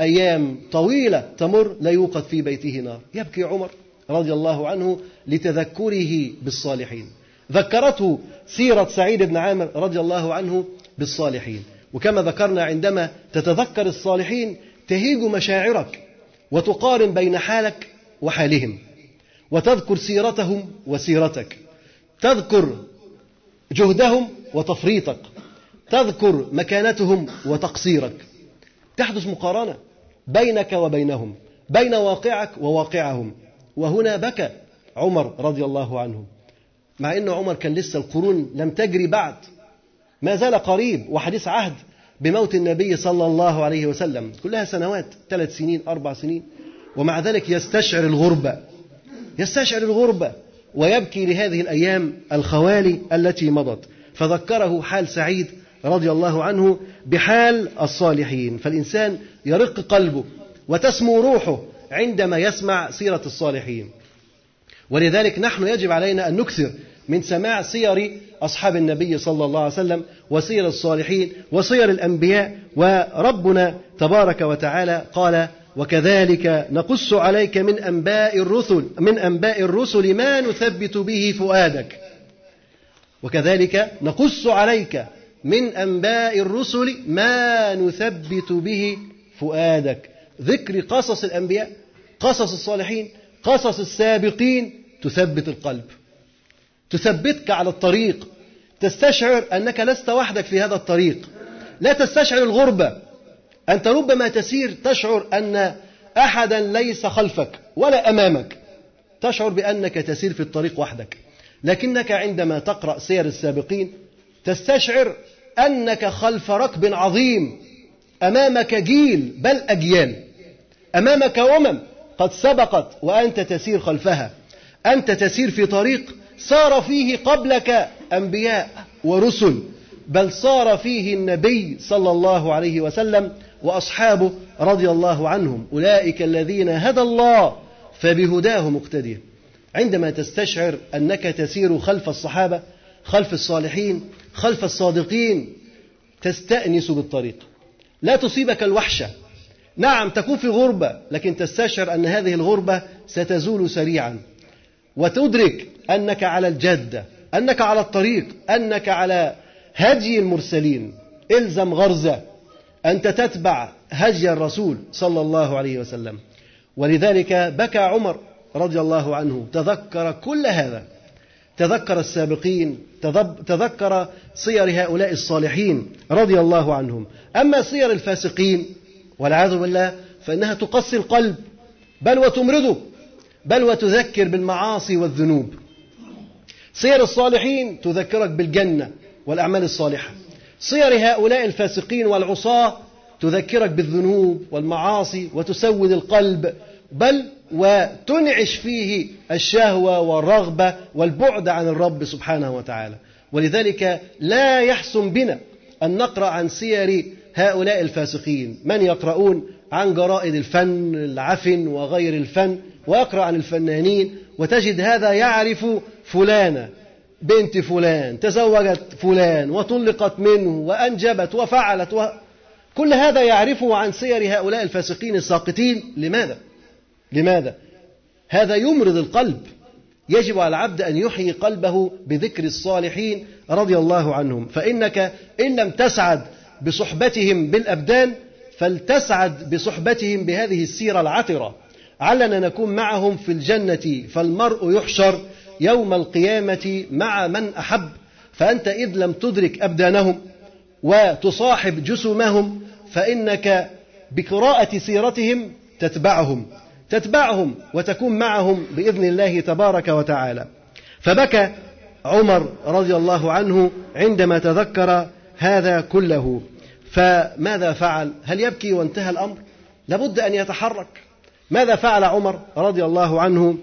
أيام طويلة تمر لا يوقد في بيته نار. يبكي عمر رضي الله عنه لتذكره بالصالحين. ذكرته سيرة سعيد بن عامر رضي الله عنه بالصالحين. وكما ذكرنا عندما تتذكر الصالحين تهيج مشاعرك وتقارن بين حالك وحالهم وتذكر سيرتهم وسيرتك تذكر جهدهم وتفريطك تذكر مكانتهم وتقصيرك. تحدث مقارنة. بينك وبينهم بين واقعك وواقعهم. وهنا بكى عمر رضي الله عنه. مع أن عمر كان لسه القرون لم تجري بعد. ما زال قريب وحديث عهد بموت النبي صلى الله عليه وسلم. كلها سنوات ثلاث سنين أربع سنين. ومع ذلك يستشعر الغربة. يستشعر الغربة. ويبكي لهذه الأيام الخوالي التي مضت. فذكره حال سعيد رضي الله عنه بحال الصالحين. فالإنسان يرق قلبه وتسمو روحه عندما يسمع سيرة الصالحين. ولذلك نحن يجب علينا أن نكثر من سماع سير أصحاب النبي صلى الله عليه وسلم وسير الصالحين وسير الأنبياء. وربنا تبارك وتعالى قال وكذلك نقص عليك من أنباء الرسل من أنباء الرسل ما نثبت به فؤادك. وكذلك نقص عليك من أنباء الرسل ما نثبت به فؤادك. ذكر قصص الأنبياء قصص الصالحين قصص السابقين تثبت القلب. تثبتك على الطريق. تستشعر أنك لست وحدك في هذا الطريق. لا تستشعر الغربة. أنت ربما تسير تشعر أن أحدا ليس خلفك ولا أمامك. تشعر بأنك تسير في الطريق وحدك. لكنك عندما تقرأ سير السابقين تستشعر أنك خلف ركب عظيم. أمامك جيل بل أجيال. أمامك أمم قد سبقت وأنت تسير خلفها. أنت تسير في طريق سار فيه قبلك أنبياء ورسل بل صار فيه النبي صلى الله عليه وسلم وأصحابه رضي الله عنهم. أولئك الذين هدى الله فبهداه مقتدي عندما تستشعر أنك تسير خلف الصحابة خلف الصالحين خلف الصادقين تستأنس بالطريق. لا تصيبك الوحشة. نعم تكون في غربة لكن تستشعر أن هذه الغربة ستزول سريعا. وتدرك أنك على الجادة أنك على الطريق أنك على هدي المرسلين. إلزم غرزة أنت تتبع هدي الرسول صلى الله عليه وسلم. ولذلك بكى عمر رضي الله عنه تذكر كل هذا. تذكر السابقين تذكر صير هؤلاء الصالحين رضي الله عنهم. أما صير الفاسقين والعياذ بالله فإنها تقسي القلب. بل وتمرضه. بل وتذكر بالمعاصي والذنوب. صير الصالحين تذكرك بالجنة والأعمال الصالحة. صير هؤلاء الفاسقين والعصاة تذكرك بالذنوب والمعاصي وتسود القلب. بل وتنعش فيه الشهوة والرغبة والبعد عن الرب سبحانه وتعالى. ولذلك لا يحسن بنا أن نقرأ عن سير هؤلاء الفاسقين. من يقرؤون عن جرائد الفن العفن وغير الفن ويقرأ عن الفنانين وتجد هذا يعرف فلانة بنت فلان تزوجت فلان وطلقت منه وأنجبت وفعلت و... كل هذا يعرفه عن سير هؤلاء الفاسقين الساقطين. لماذا؟ لماذا؟ هذا يمرض القلب. يجب على العبد أن يحيي قلبه بذكر الصالحين رضي الله عنهم. فإنك إن لم تسعد بصحبتهم بالأبدان فلتسعد بصحبتهم بهذه السيرة العطرة. علنا نكون معهم في الجنة فالمرء يحشر يوم القيامة مع من أحب. فأنت إذ لم تدرك أبدانهم وتصاحب جسمهم فإنك بقراءة سيرتهم تتبعهم. تتبعهم وتكون معهم بإذن الله تبارك وتعالى. فبكى عمر رضي الله عنه عندما تذكر هذا كله. فماذا فعل؟ هل يبكي وانتهى الأمر؟ لابد أن يتحرك. ماذا فعل عمر رضي الله عنه؟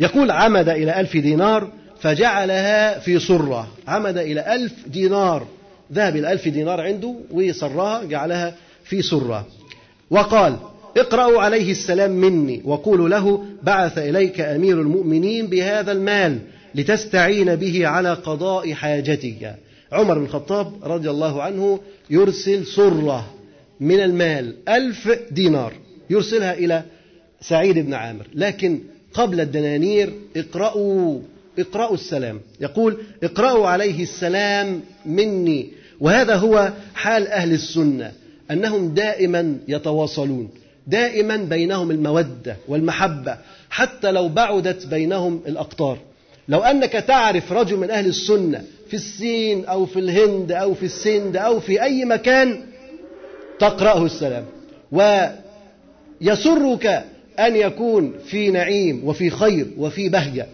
يقول عمد إلى ألف دينار فجعلها في صرة. عمد إلى ألف دينار. ذهب إلى ألف دينار عنده وصرها جعلها في صرة. وقال اقرأوا عليه السلام مني وقولوا له بعث إليك أمير المؤمنين بهذا المال لتستعين به على قضاء حاجتك. عمر بن الخطاب رضي الله عنه يرسل صرة من المال ألف دينار يرسلها إلى سعيد بن عامر. لكن قبل الدنانير اقرأوا اقرأوا السلام. يقول اقرأوا عليه السلام مني. وهذا هو حال أهل السنة أنهم دائما يتواصلون. دائما بينهم المودة والمحبة حتى لو بعدت بينهم الأقطار. لو أنك تعرف رجل من أهل السنة في الصين أو في الهند أو في السند أو في أي مكان تقرأه السلام. ويسرك أن يكون في نعيم وفي خير وفي بهجة.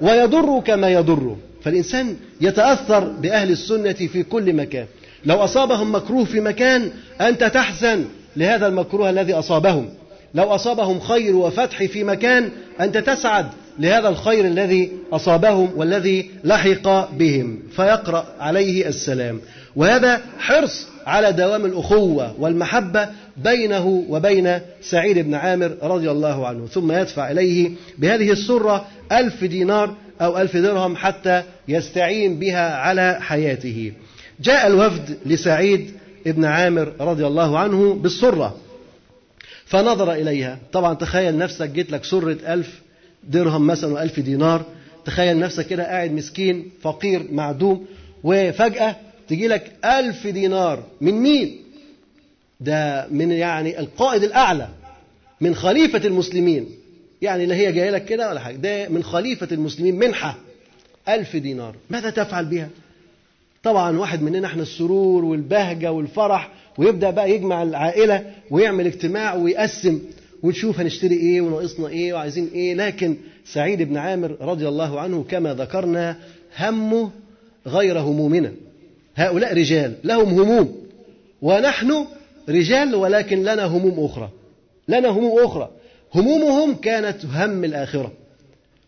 ويضرك ما يضره. فالإنسان يتأثر بأهل السنة في كل مكان. لو أصابهم مكروه في مكان أنت تحزن. لهذا المكروه الذي أصابهم. لو أصابهم خير وفتح في مكان أنت تسعد لهذا الخير الذي أصابهم والذي لحق بهم. فيقرأ عليه السلام. وهذا حرص على دوام الأخوة والمحبة بينه وبين سعيد بن عامر رضي الله عنه. ثم يدفع إليه بهذه السرة ألف دينار أو ألف درهم حتى يستعين بها على حياته. جاء الوفد لسعيد بن عامر رضي الله عنه بالسرة فنظر إليها. طبعا تخيل نفسك جيت لك سرة ألف درهم مثلا وألف دينار تخيل نفسك كده قاعد مسكين فقير معدوم وفجأة تجي لك ألف دينار. من مين؟ ده من يعني القائد الأعلى من خليفة المسلمين. يعني لا هي جاية لك كده ولا حاجة ده من خليفة المسلمين منحة ألف دينار. ماذا تفعل بها؟ طبعا واحد مننا إحنا السرور والبهجة والفرح ويبدأ بقى يجمع العائلة ويعمل اجتماع ويقسم ونشوف هنشتري إيه وناقصنا إيه وعايزين إيه. لكن سعيد بن عامر رضي الله عنه كما ذكرنا همه غير همومنا. هؤلاء رجال لهم هموم ونحن رجال ولكن لنا هموم أخرى. لنا هموم أخرى. همومهم كانت هم الآخرة.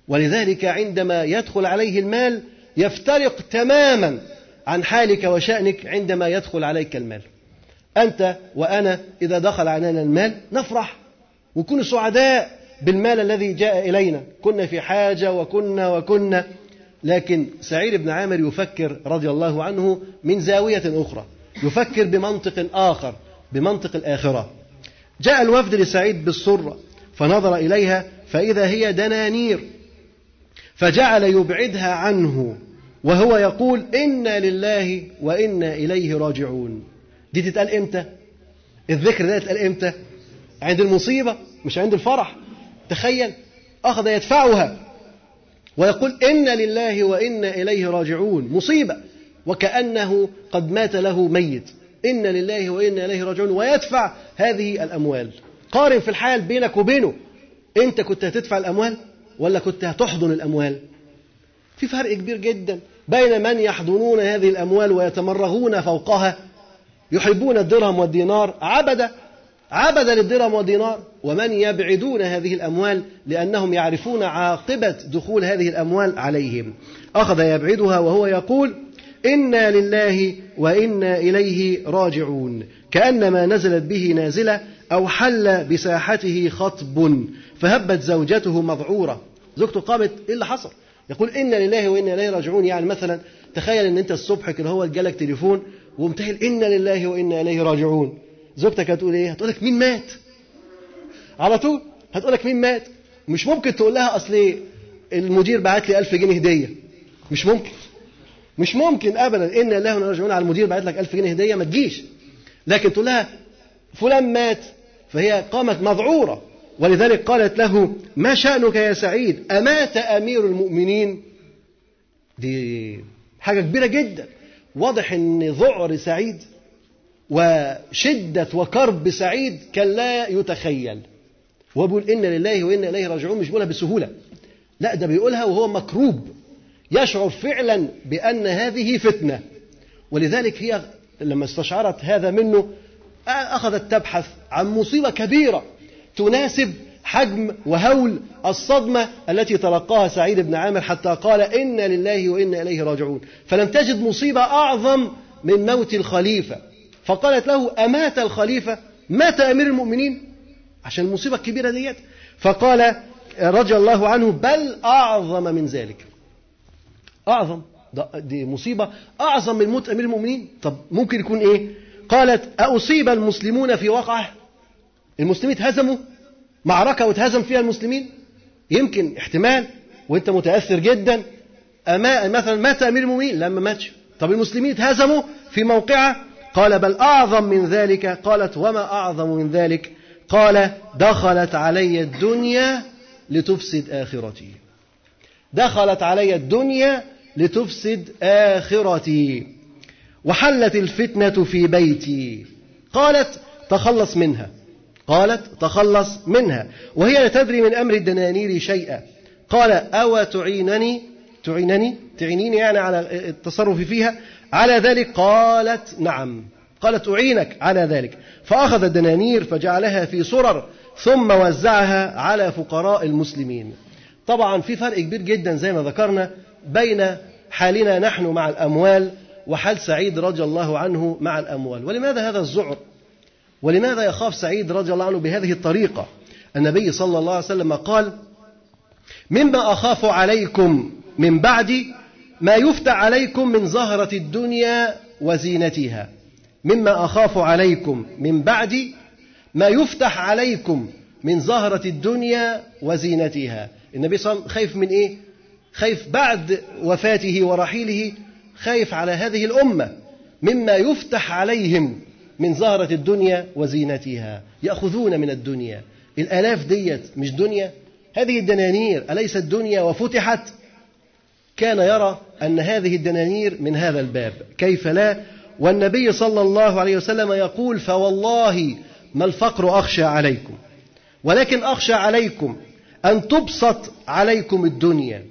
ولذلك عندما يدخل عليه المال يفترق تماما عن حالك وشأنك عندما يدخل عليك المال. أنت وأنا إذا دخل علينا المال نفرح. ونكون سعداء بالمال الذي جاء إلينا. كنا في حاجة وكنا وكنا. لكن سعيد بن عامر يفكر رضي الله عنه من زاوية أخرى. يفكر بمنطق آخر بمنطق الآخرة. جاء الوفد لسعيد بالسرة فنظر إليها فإذا هي دنانير فجعل يبعدها عنه. وهو يقول إنا لله وإنا إليه راجعون. دي تتقال إمتى؟ الذكر ده يتقال إمتى؟ عند المصيبة مش عند الفرح. تخيل أخذ يدفعها. ويقول إنا لله وإنا إليه راجعون. مصيبة. وكأنه قد مات له ميت. إنا لله وإنا إليه راجعون. ويدفع هذه الأموال. قارن في الحال بينك وبينه. أنت كنت هتدفع الأموال ولا كنت هتحضن الأموال؟ في فرق كبير جدا. بين من يحضنون هذه الأموال ويتمرغون فوقها يحبون الدرهم والدينار عبد عبد للدرهم والدينار ومن يبعدون هذه الأموال لأنهم يعرفون عاقبة دخول هذه الأموال عليهم. أخذ يبعدها وهو يقول إنا لله وإنا إليه راجعون. كأنما نزلت به نازلة أو حل بساحته خطب فهبت زوجته مذعورة زوجته قامت إيه اللي حصل؟ يقول إنا لله وإنا إليه راجعون. يعني مثلا تخيل إن أنت الصبح كده هو جالك تليفون ومتهل إنا لله وإنا إليه راجعون. زوجتك هتقول إيه؟ هتقول لك مين مات؟ على طول هتقول لك مين مات؟ مش ممكن تقول لها أصل المدير بعت لي 1000 جنيه هدية. مش ممكن. مش ممكن ابدا. ان الله راجعون. على المدير بعت لك 1000 جنيه هدية ما تجيش. لكن تقول لها فلان مات. فهي قامت مذعورة. ولذلك قالت له ما شأنك يا سعيد؟ أمات أمير المؤمنين؟ دي حاجة كبيرة جدا. واضح أن ذعر سعيد وشدة وكرب سعيد كان لا يتخيل. وبيقول إن لله وإنا إليه راجعون مش بيقولها بسهولة. لا ده بيقولها وهو مكروب. يشعر فعلا بأن هذه فتنة. ولذلك هي لما استشعرت هذا منه أخذت تبحث عن مصيبة كبيرة. تناسب حجم وهول الصدمة التي تلقاها سعيد بن عامر حتى قال إنا لله وإنا إليه راجعون. فلم تجد مصيبة أعظم من موت الخليفة. فقالت له أمات الخليفة مات أمير المؤمنين؟ عشان المصيبة الكبيرة ديت. فقال رضي الله عنه بل أعظم من ذلك. أعظم. دي مصيبة أعظم من موت أمير المؤمنين؟ طب ممكن يكون إيه؟ قالت أصيب المسلمون في وقعة المسلمين اتهزموا. معركة واتهزم فيها المسلمين. يمكن احتمال وانت متأثر جدا. أما مثلا مات أمير المؤمنين؟ لما ماتش. طب المسلمين اتهزموا في موقعة. قال بل أعظم من ذلك. قالت وما أعظم من ذلك؟ قال دخلت علي الدنيا لتفسد آخرتي. دخلت علي الدنيا لتفسد آخرتي. وحلت الفتنة في بيتي. قالت تخلص منها. قالت تخلص منها. وهي لا تدري من أمر الدنانير شيئا. قال أو تعينني تعينني تعينيني يعني على التصرف فيها؟ على ذلك قالت نعم. قالت أعينك على ذلك. فأخذ الدنانير فجعلها في سرر ثم وزعها على فقراء المسلمين. طبعا في فرق كبير جدا زي ما ذكرنا بين حالنا نحن مع الأموال وحال سعيد رضي الله عنه مع الأموال. ولماذا هذا الذعر ولماذا يخاف سعيد رضي الله عنه بهذه الطريقة؟ النبي صلى الله عليه وسلم قال مما أخاف عليكم من بعد ما يفتح عليكم من زهرة الدنيا وزينتها. مما أخاف عليكم من بعد ما يفتح عليكم من زهرة الدنيا وزينتها. النبي صلى الله عليه وسلم خايف من إيه؟ خايف بعد وفاته ورحيله خايف على هذه الأمة. مما يفتح عليهم من زهرة الدنيا وزينتها. يأخذون من الدنيا. الآلاف ديت مش دنيا؟ هذه الدنانير أليست دنيا وفتحت. كان يرى أن هذه الدنانير من هذا الباب. كيف لا؟ والنبي صلى الله عليه وسلم يقول فوالله ما الفقر أخشى عليكم. ولكن أخشى عليكم أن تبسط عليكم الدنيا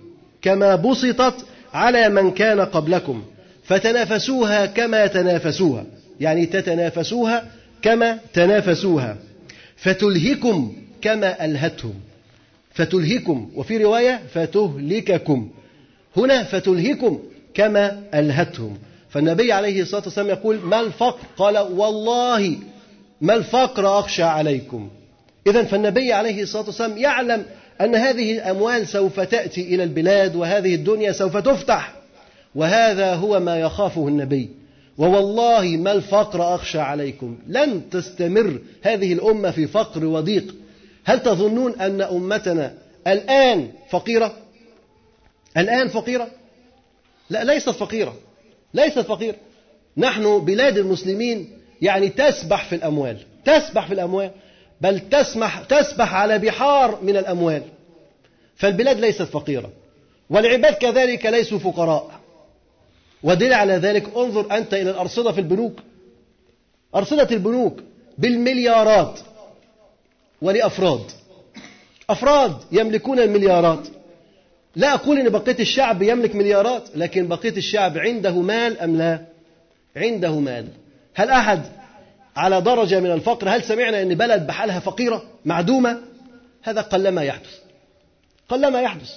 كما بسطت على من كان قبلكم فتنافسوها كما تنافسوها. يعني تتنافسوها كما تنافسوها. فتلهكم كما ألهتهم. فتلهكم وفي رواية فتهلككم. هنا فتلهكم كما ألهتهم. فالنبي عليه الصلاة والسلام يقول ما الفقر؟ قال والله ما الفقر أخشى عليكم. إذا فالنبي عليه الصلاة والسلام يعلم أن هذه الأموال سوف تأتي إلى البلاد وهذه الدنيا سوف تفتح. وهذا هو ما يخافه النبي. ووالله ما الفقر أخشى عليكم؟ لن تستمر هذه الأمة في فقر وضيق. هل تظنون أن أمتنا الآن فقيرة؟ الآن فقيرة؟ لا ليست فقيرة. ليست فقيرة. نحن بلاد المسلمين يعني تسبح في الأموال تسبح في الأموال بل تسمح تسبح على بحار من الأموال. فالبلاد ليست فقيرة والعباد كذلك ليسوا فقراء. ودل على ذلك انظر أنت إلى الأرصدة في البنوك. أرصدة البنوك بالمليارات ولأفراد. أفراد يملكون المليارات. لا أقول أن بقية الشعب يملك مليارات لكن بقية الشعب عنده مال أم لا؟ عنده مال. هل أحد على درجة من الفقر؟ هل سمعنا أن بلد بحالها فقيرة معدومة؟ هذا قلما يحدث. قلما يحدث.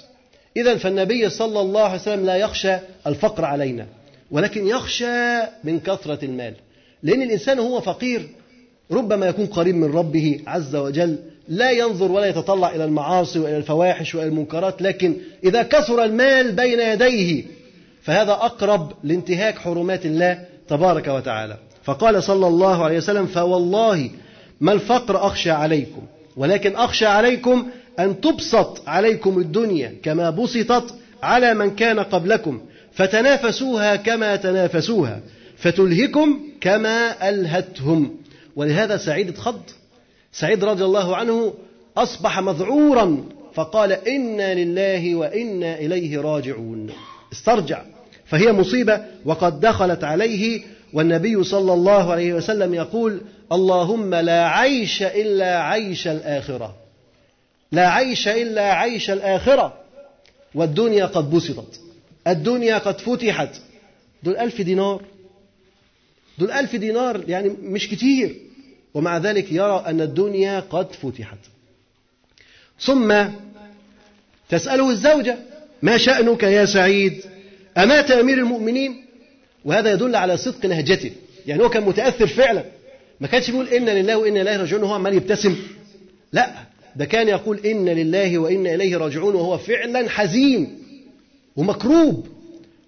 إذا فالنبي صلى الله عليه وسلم لا يخشى الفقر علينا. ولكن يخشى من كثرة المال. لأن الإنسان هو فقير. ربما يكون قريب من ربه عز وجل لا ينظر ولا يتطلع إلى المعاصي وإلى الفواحش وإلى المنكرات لكن إذا كثر المال بين يديه فهذا أقرب لانتهاك حرمات الله تبارك وتعالى. فقال صلى الله عليه وسلم فوالله ما الفقر أخشى عليكم ولكن أخشى عليكم أن تبسط عليكم الدنيا كما بسطت على من كان قبلكم فتنافسوها كما تنافسوها فتلهكم كما ألهتهم. ولهذا سعيد اتخض. سعيد رضي الله عنه أصبح مذعورا فقال إنا لله وإنا إليه راجعون. استرجع. فهي مصيبة وقد دخلت عليه والنبي صلى الله عليه وسلم يقول اللهم لا عيش إلا عيش الآخرة. لا عيش إلا عيش الآخرة. والدنيا قد بسطت. الدنيا قد فتحت. دول ألف دينار. دول ألف دينار يعني مش كتير. ومع ذلك يرى أن الدنيا قد فتحت. ثم تسأله الزوجة ما شأنك يا سعيد؟ أمات أمير المؤمنين؟ وهذا يدل على صدق لهجته يعني هو كان متأثر فعلا. ما كانش بيقول إنا لله وإنا إليه راجعون وهو عمال يبتسم. لا ده كان يقول إنا لله وإنا إليه راجعون وهو فعلا حزين. ومكروب.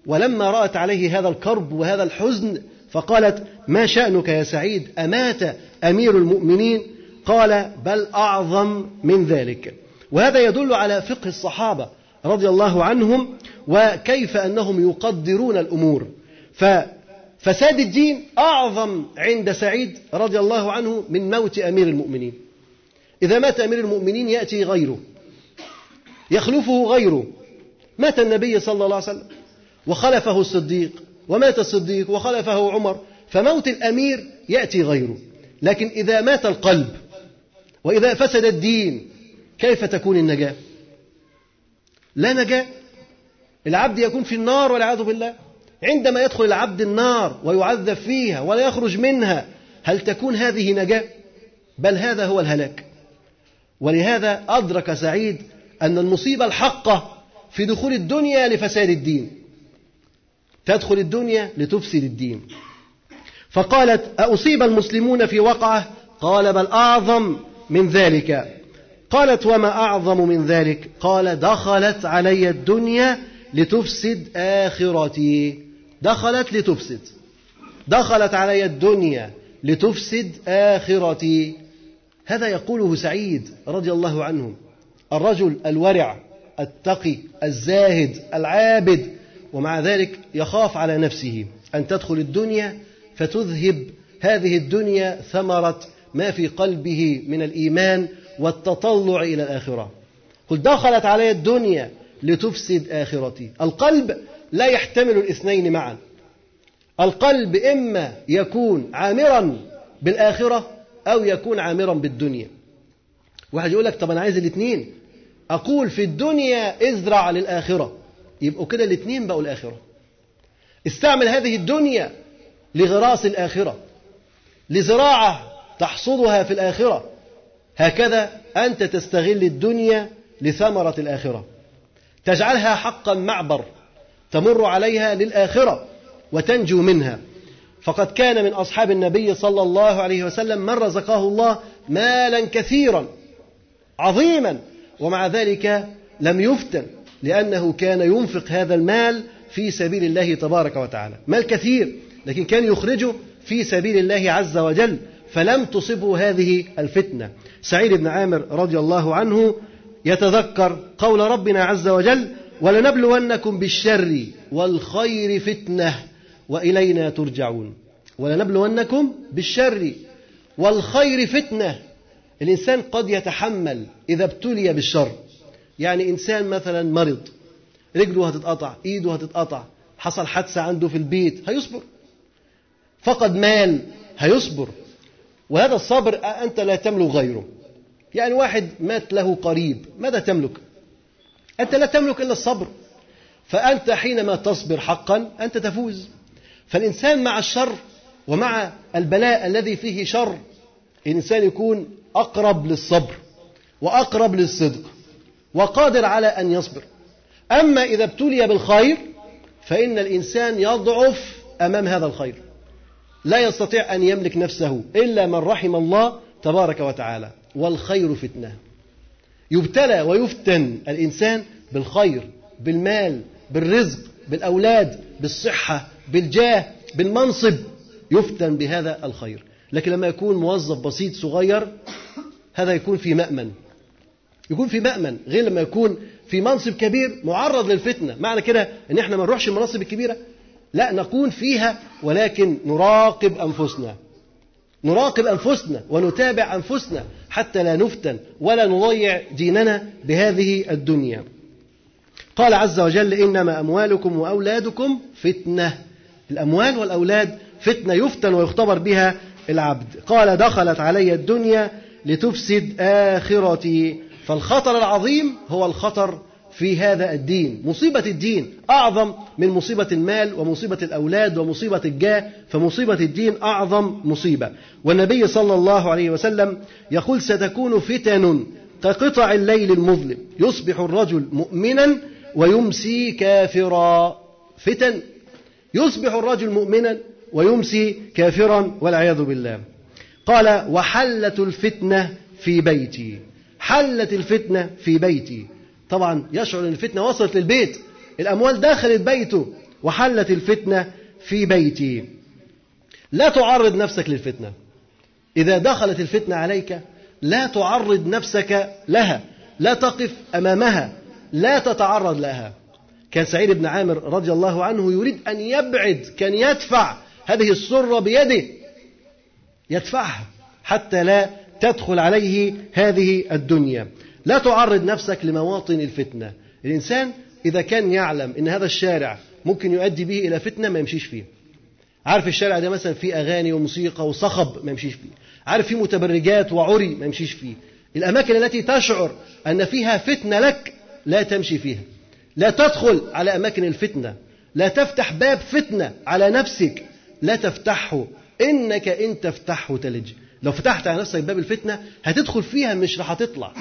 ولما رأت عليه هذا الكرب وهذا الحزن فقالت ما شأنك يا سعيد؟ أمات أمير المؤمنين؟ قال بل أعظم من ذلك. وهذا يدل على فقه الصحابة رضي الله عنهم وكيف أنهم يقدرون الأمور. ففساد الدين أعظم عند سعيد رضي الله عنه من موت أمير المؤمنين. إذا مات أمير المؤمنين يأتي غيره. يخلفه غيره. مات النبي صلى الله عليه وسلم وخلفه الصديق ومات الصديق وخلفه عمر فموت الأمير يأتي غيره. لكن إذا مات القلب وإذا فسد الدين كيف تكون النجاة؟ لا نجاة. العبد يكون في النار والعياذ بالله. عندما يدخل العبد النار ويعذب فيها ولا يخرج منها هل تكون هذه نجاة؟ بل هذا هو الهلاك. ولهذا أدرك سعيد أن المصيبة الحقة في دخول الدنيا لفساد الدين. تدخل الدنيا لتفسد الدين. فقالت أصيب المسلمون في وقعة؟ قال بل أعظم من ذلك. قالت وما أعظم من ذلك؟ قال دخلت علي الدنيا لتفسد آخرتي. دخلت لتفسد. دخلت علي الدنيا لتفسد آخرتي. هذا يقوله سعيد رضي الله عنه الرجل الورع. التقي الزاهد العابد ومع ذلك يخاف على نفسه أن تدخل الدنيا فتذهب هذه الدنيا ثمرة ما في قلبه من الإيمان والتطلع إلى الآخرة. قل دخلت علي الدنيا لتفسد آخرتي. القلب لا يحتمل الاثنين معا. القلب إما يكون عامرا بالآخرة أو يكون عامرا بالدنيا. واحد يقول لك طب أنا عايز الاثنين. أقول في الدنيا إزرع للآخرة. يبقوا كده الاثنين بقوا الآخرة. استعمل هذه الدنيا لغراس الآخرة. لزراعة تحصدها في الآخرة. هكذا أنت تستغل الدنيا لثمرة الآخرة. تجعلها حقا معبر تمر عليها للآخرة وتنجو منها. فقد كان من أصحاب النبي صلى الله عليه وسلم من رزقه الله مالا كثيرا عظيما. ومع ذلك لم يفتن لأنه كان ينفق هذا المال في سبيل الله تبارك وتعالى. مال كثير لكن كان يخرجه في سبيل الله عز وجل فلم تصبه هذه الفتنة. سعيد بن عامر رضي الله عنه يتذكر قول ربنا عز وجل ولنبلونكم بالشر والخير فتنة وإلينا ترجعون. ولنبلونكم بالشر والخير فتنة الإنسان قد يتحمل إذا ابتلي بالشر. يعني إنسان مثلا مرض رجله هتتقطع إيده هتتقطع حصل حادثة عنده في البيت هيصبر. فقد مال هيصبر. وهذا الصبر أنت لا تملك غيره. يعني واحد مات له قريب ماذا تملك؟ أنت لا تملك إلا الصبر. فأنت حينما تصبر حقا أنت تفوز. فالإنسان مع الشر ومع البلاء الذي فيه شر الإنسان يكون أقرب للصبر وأقرب للصدق وقادر على أن يصبر. أما إذا ابتلي بالخير فإن الإنسان يضعف أمام هذا الخير. لا يستطيع أن يملك نفسه إلا من رحم الله تبارك وتعالى. والخير فتنة. يبتلى ويفتن الإنسان بالخير بالمال بالرزق بالأولاد بالصحة بالجاه بالمنصب. يفتن بهذا الخير. لكن لما يكون موظف بسيط صغير هذا يكون في مأمن. يكون في مأمن غير لما يكون في منصب كبير معرض للفتنة. معنى كده إن إحنا ما نروحش المناصب الكبيرة. لا نكون فيها ولكن نراقب أنفسنا. نراقب أنفسنا ونتابع أنفسنا حتى لا نفتن ولا نضيع ديننا بهذه الدنيا. قال عز وجل إنما أموالكم وأولادكم فتنة. الأموال والأولاد فتنة يفتن ويختبر بها العبد. قال دخلت علي الدنيا لتفسد آخرتي. فالخطر العظيم هو الخطر في هذا الدين. مصيبة الدين أعظم من مصيبة المال ومصيبة الأولاد ومصيبة الجاه. فمصيبة الدين أعظم مصيبة. والنبي صلى الله عليه وسلم يقول ستكون فتن كقطع الليل المظلم. يصبح الرجل مؤمنا ويمسي كافرا. فتن. يصبح الرجل مؤمنا ويمسي كافرا والعياذ بالله. قال وحلت الفتنة في بيتي. حلت الفتنة في بيتي. طبعا يشعر أن الفتنة وصلت للبيت. الأموال دخلت بيته. وحلت الفتنة في بيتي. لا تعرض نفسك للفتنة. إذا دخلت الفتنة عليك لا تعرض نفسك لها. لا تقف أمامها. لا تتعرض لها. كان سعيد بن عامر رضي الله عنه يريد أن يبعد كان يدفع هذه السرة بيده. يدفعها حتى لا تدخل عليه هذه الدنيا. لا تعرض نفسك لمواطن الفتنة. الإنسان إذا كان يعلم أن هذا الشارع ممكن يؤدي به إلى فتنة ما يمشيش فيه. عارف الشارع ده مثلا فيه أغاني وموسيقى وصخب ما يمشيش فيه. عارف فيه متبرجات وعري ما يمشيش فيه. الأماكن التي تشعر أن فيها فتنة لك لا تمشي فيها. لا تدخل على أماكن الفتنة. لا تفتح باب فتنة على نفسك لا تفتحه إنك إن تفتحه تلج. لو فتحت على نفسك باب الفتنة هتدخل فيها مش راح تطلع.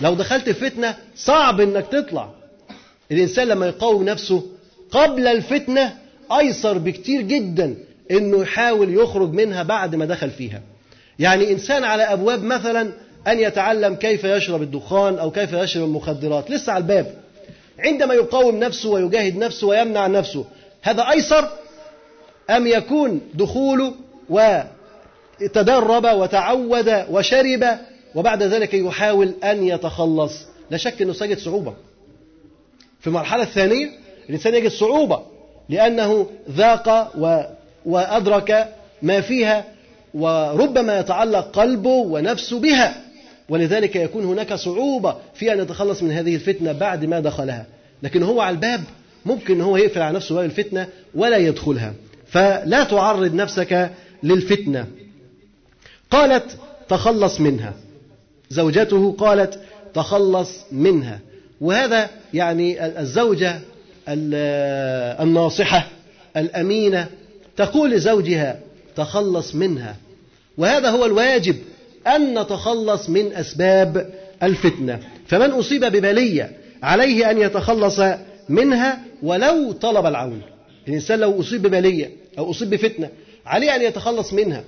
لو دخلت الفتنة صعب إنك تطلع. الإنسان لما يقاوم نفسه قبل الفتنة أيسر بكتير جدا إنه يحاول يخرج منها بعد ما دخل فيها. يعني إنسان على أبواب مثلا أن يتعلم كيف يشرب الدخان أو كيف يشرب المخدرات. لسه على الباب. عندما يقاوم نفسه ويجاهد نفسه ويمنع نفسه هذا أيسر أم يكون دخوله وتدرب وتعود وشرب وبعد ذلك يحاول أن يتخلص. لا شك أنه سيجد صعوبة. في المرحلة الثانية الإنسان يجد صعوبة لأنه ذاق و... وأدرك ما فيها وربما يتعلق قلبه ونفسه بها. ولذلك يكون هناك صعوبة في أن يتخلص من هذه الفتنة بعد ما دخلها. لكن هو على الباب ممكن هو يقفل على نفسه باب الفتنة ولا يدخلها. فلا تعرض نفسك للفتنة. قالت تخلص منها. زوجته قالت تخلص منها. وهذا يعني الزوجة الناصحة الأمينة تقول لزوجها تخلص منها. وهذا هو الواجب أن نتخلص من أسباب الفتنة. فمن أصيب ببلية عليه أن يتخلص منها ولو طلب العون. الإنسان لو أصيب ببلية أو أصيب بفتنة عليه أن يتخلص منها.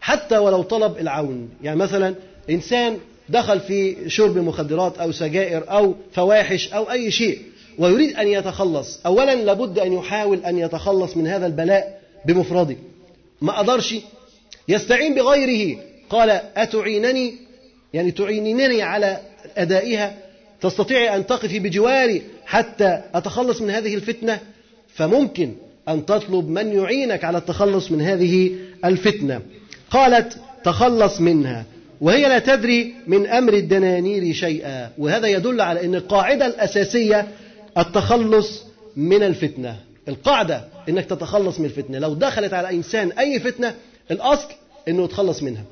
حتى ولو طلب العون. يعني مثلا إنسان دخل في شرب مخدرات أو سجائر أو فواحش أو أي شيء ويريد أن يتخلص أولا لابد أن يحاول أن يتخلص من هذا البلاء بمفرده. ما قدرش يستعين بغيره. قال أتعينني؟ يعني تعينينني على أدائها؟ تستطيعي أن تقفي بجواري حتى أتخلص من هذه الفتنة؟ فممكن أن تطلب من يعينك على التخلص من هذه الفتنة. قالت تخلص منها. وهي لا تدري من أمر الدنانير شيئا. وهذا يدل على أن القاعدة الأساسية التخلص من الفتنة. القاعدة أنك تتخلص من الفتنة. لو دخلت على إنسان أي فتنة الأصل أنه يتخلص منها.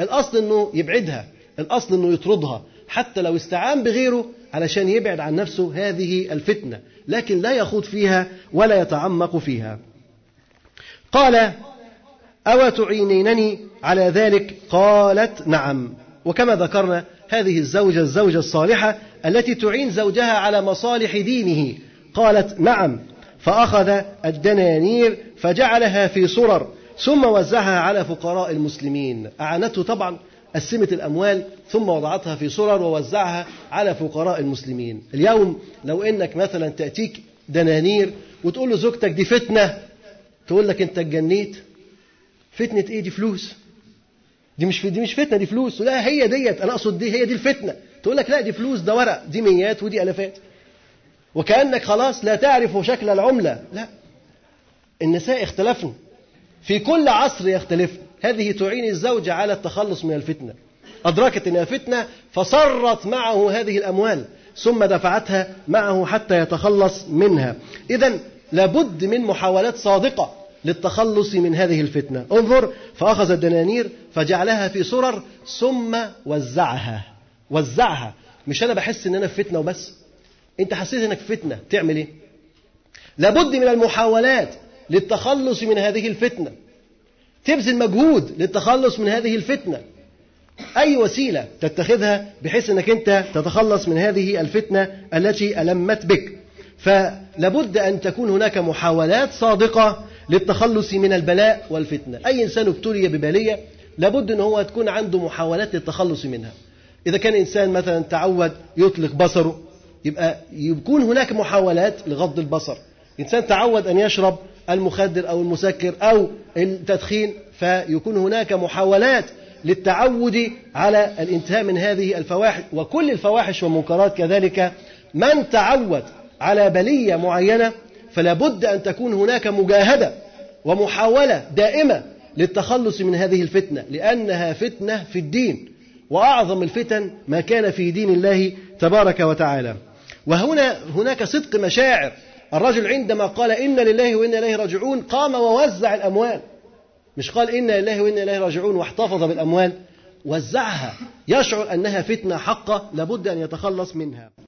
الأصل أنه يبعدها. الأصل أنه يطردها. حتى لو استعان بغيره علشان يبعد عن نفسه هذه الفتنة. لكن لا يخوض فيها ولا يتعمق فيها. قال أو تعينينني على ذلك؟ قالت نعم. وكما ذكرنا هذه الزوجة الزوجة الصالحة التي تعين زوجها على مصالح دينه. قالت نعم. فأخذ الدنانير فجعلها في صرر ثم وزعها على فقراء المسلمين. أعانته طبعا قسمت الأموال ثم وضعتها في صرر ووزعها على فقراء المسلمين. اليوم لو إنك مثلا تأتيك دنانير وتقول له زوجتك دي فتنة تقول لك أنت اتجنيت فتنة إيه؟ دي فلوس. دي مش دي مش فتنة دي فلوس. لا هي ديت أنا أقصد دي هي دي الفتنة. تقول لك لا دي فلوس ده ورق دي ميات ودي ألفات وكأنك خلاص لا تعرف شكل العملة. لا. النساء اختلفن. في كل عصر يختلفن. هذه تعين الزوجة على التخلص من الفتنة. أدركت أنها فتنة فصرت معه هذه الأموال ثم دفعتها معه حتى يتخلص منها. إذا لابد من محاولات صادقة للتخلص من هذه الفتنة. انظر فأخذ الدنانير فجعلها في سرر ثم وزعها. وزعها. مش أنا بحس إن أنا في فتنة وبس. أنت حسيت إنك في فتنة تعمل إيه؟ لابد من المحاولات للتخلص من هذه الفتنة. تبذل مجهود للتخلص من هذه الفتنة. أي وسيلة تتخذها بحيث أنك أنت تتخلص من هذه الفتنة التي ألمت بك. فلابد أن تكون هناك محاولات صادقة للتخلص من البلاء والفتنة. أي إنسان ابتلي ببلية لابد أن هو تكون عنده محاولات للتخلص منها. إذا كان إنسان مثلا تعود يطلق بصره يبقى يكون هناك محاولات لغض البصر. إنسان تعود أن يشرب المخدر أو المسكر أو التدخين فيكون هناك محاولات للتعود على الانتهاء من هذه الفواحش. وكل الفواحش والمنكرات كذلك من تعود على بلية معينة فلا بد أن تكون هناك مجاهدة ومحاولة دائمة للتخلص من هذه الفتنة لأنها فتنة في الدين. وأعظم الفتن ما كان في دين الله تبارك وتعالى. وهنا هناك صدق مشاعر الرجل عندما قال إن لله وإنا إليه راجعون قام ووزع الأموال. مش قال إنا لله وإنا إليه راجعون واحتفظ بالأموال وزعها. يشعر أنها فتنة حقة لابد أن يتخلص منها.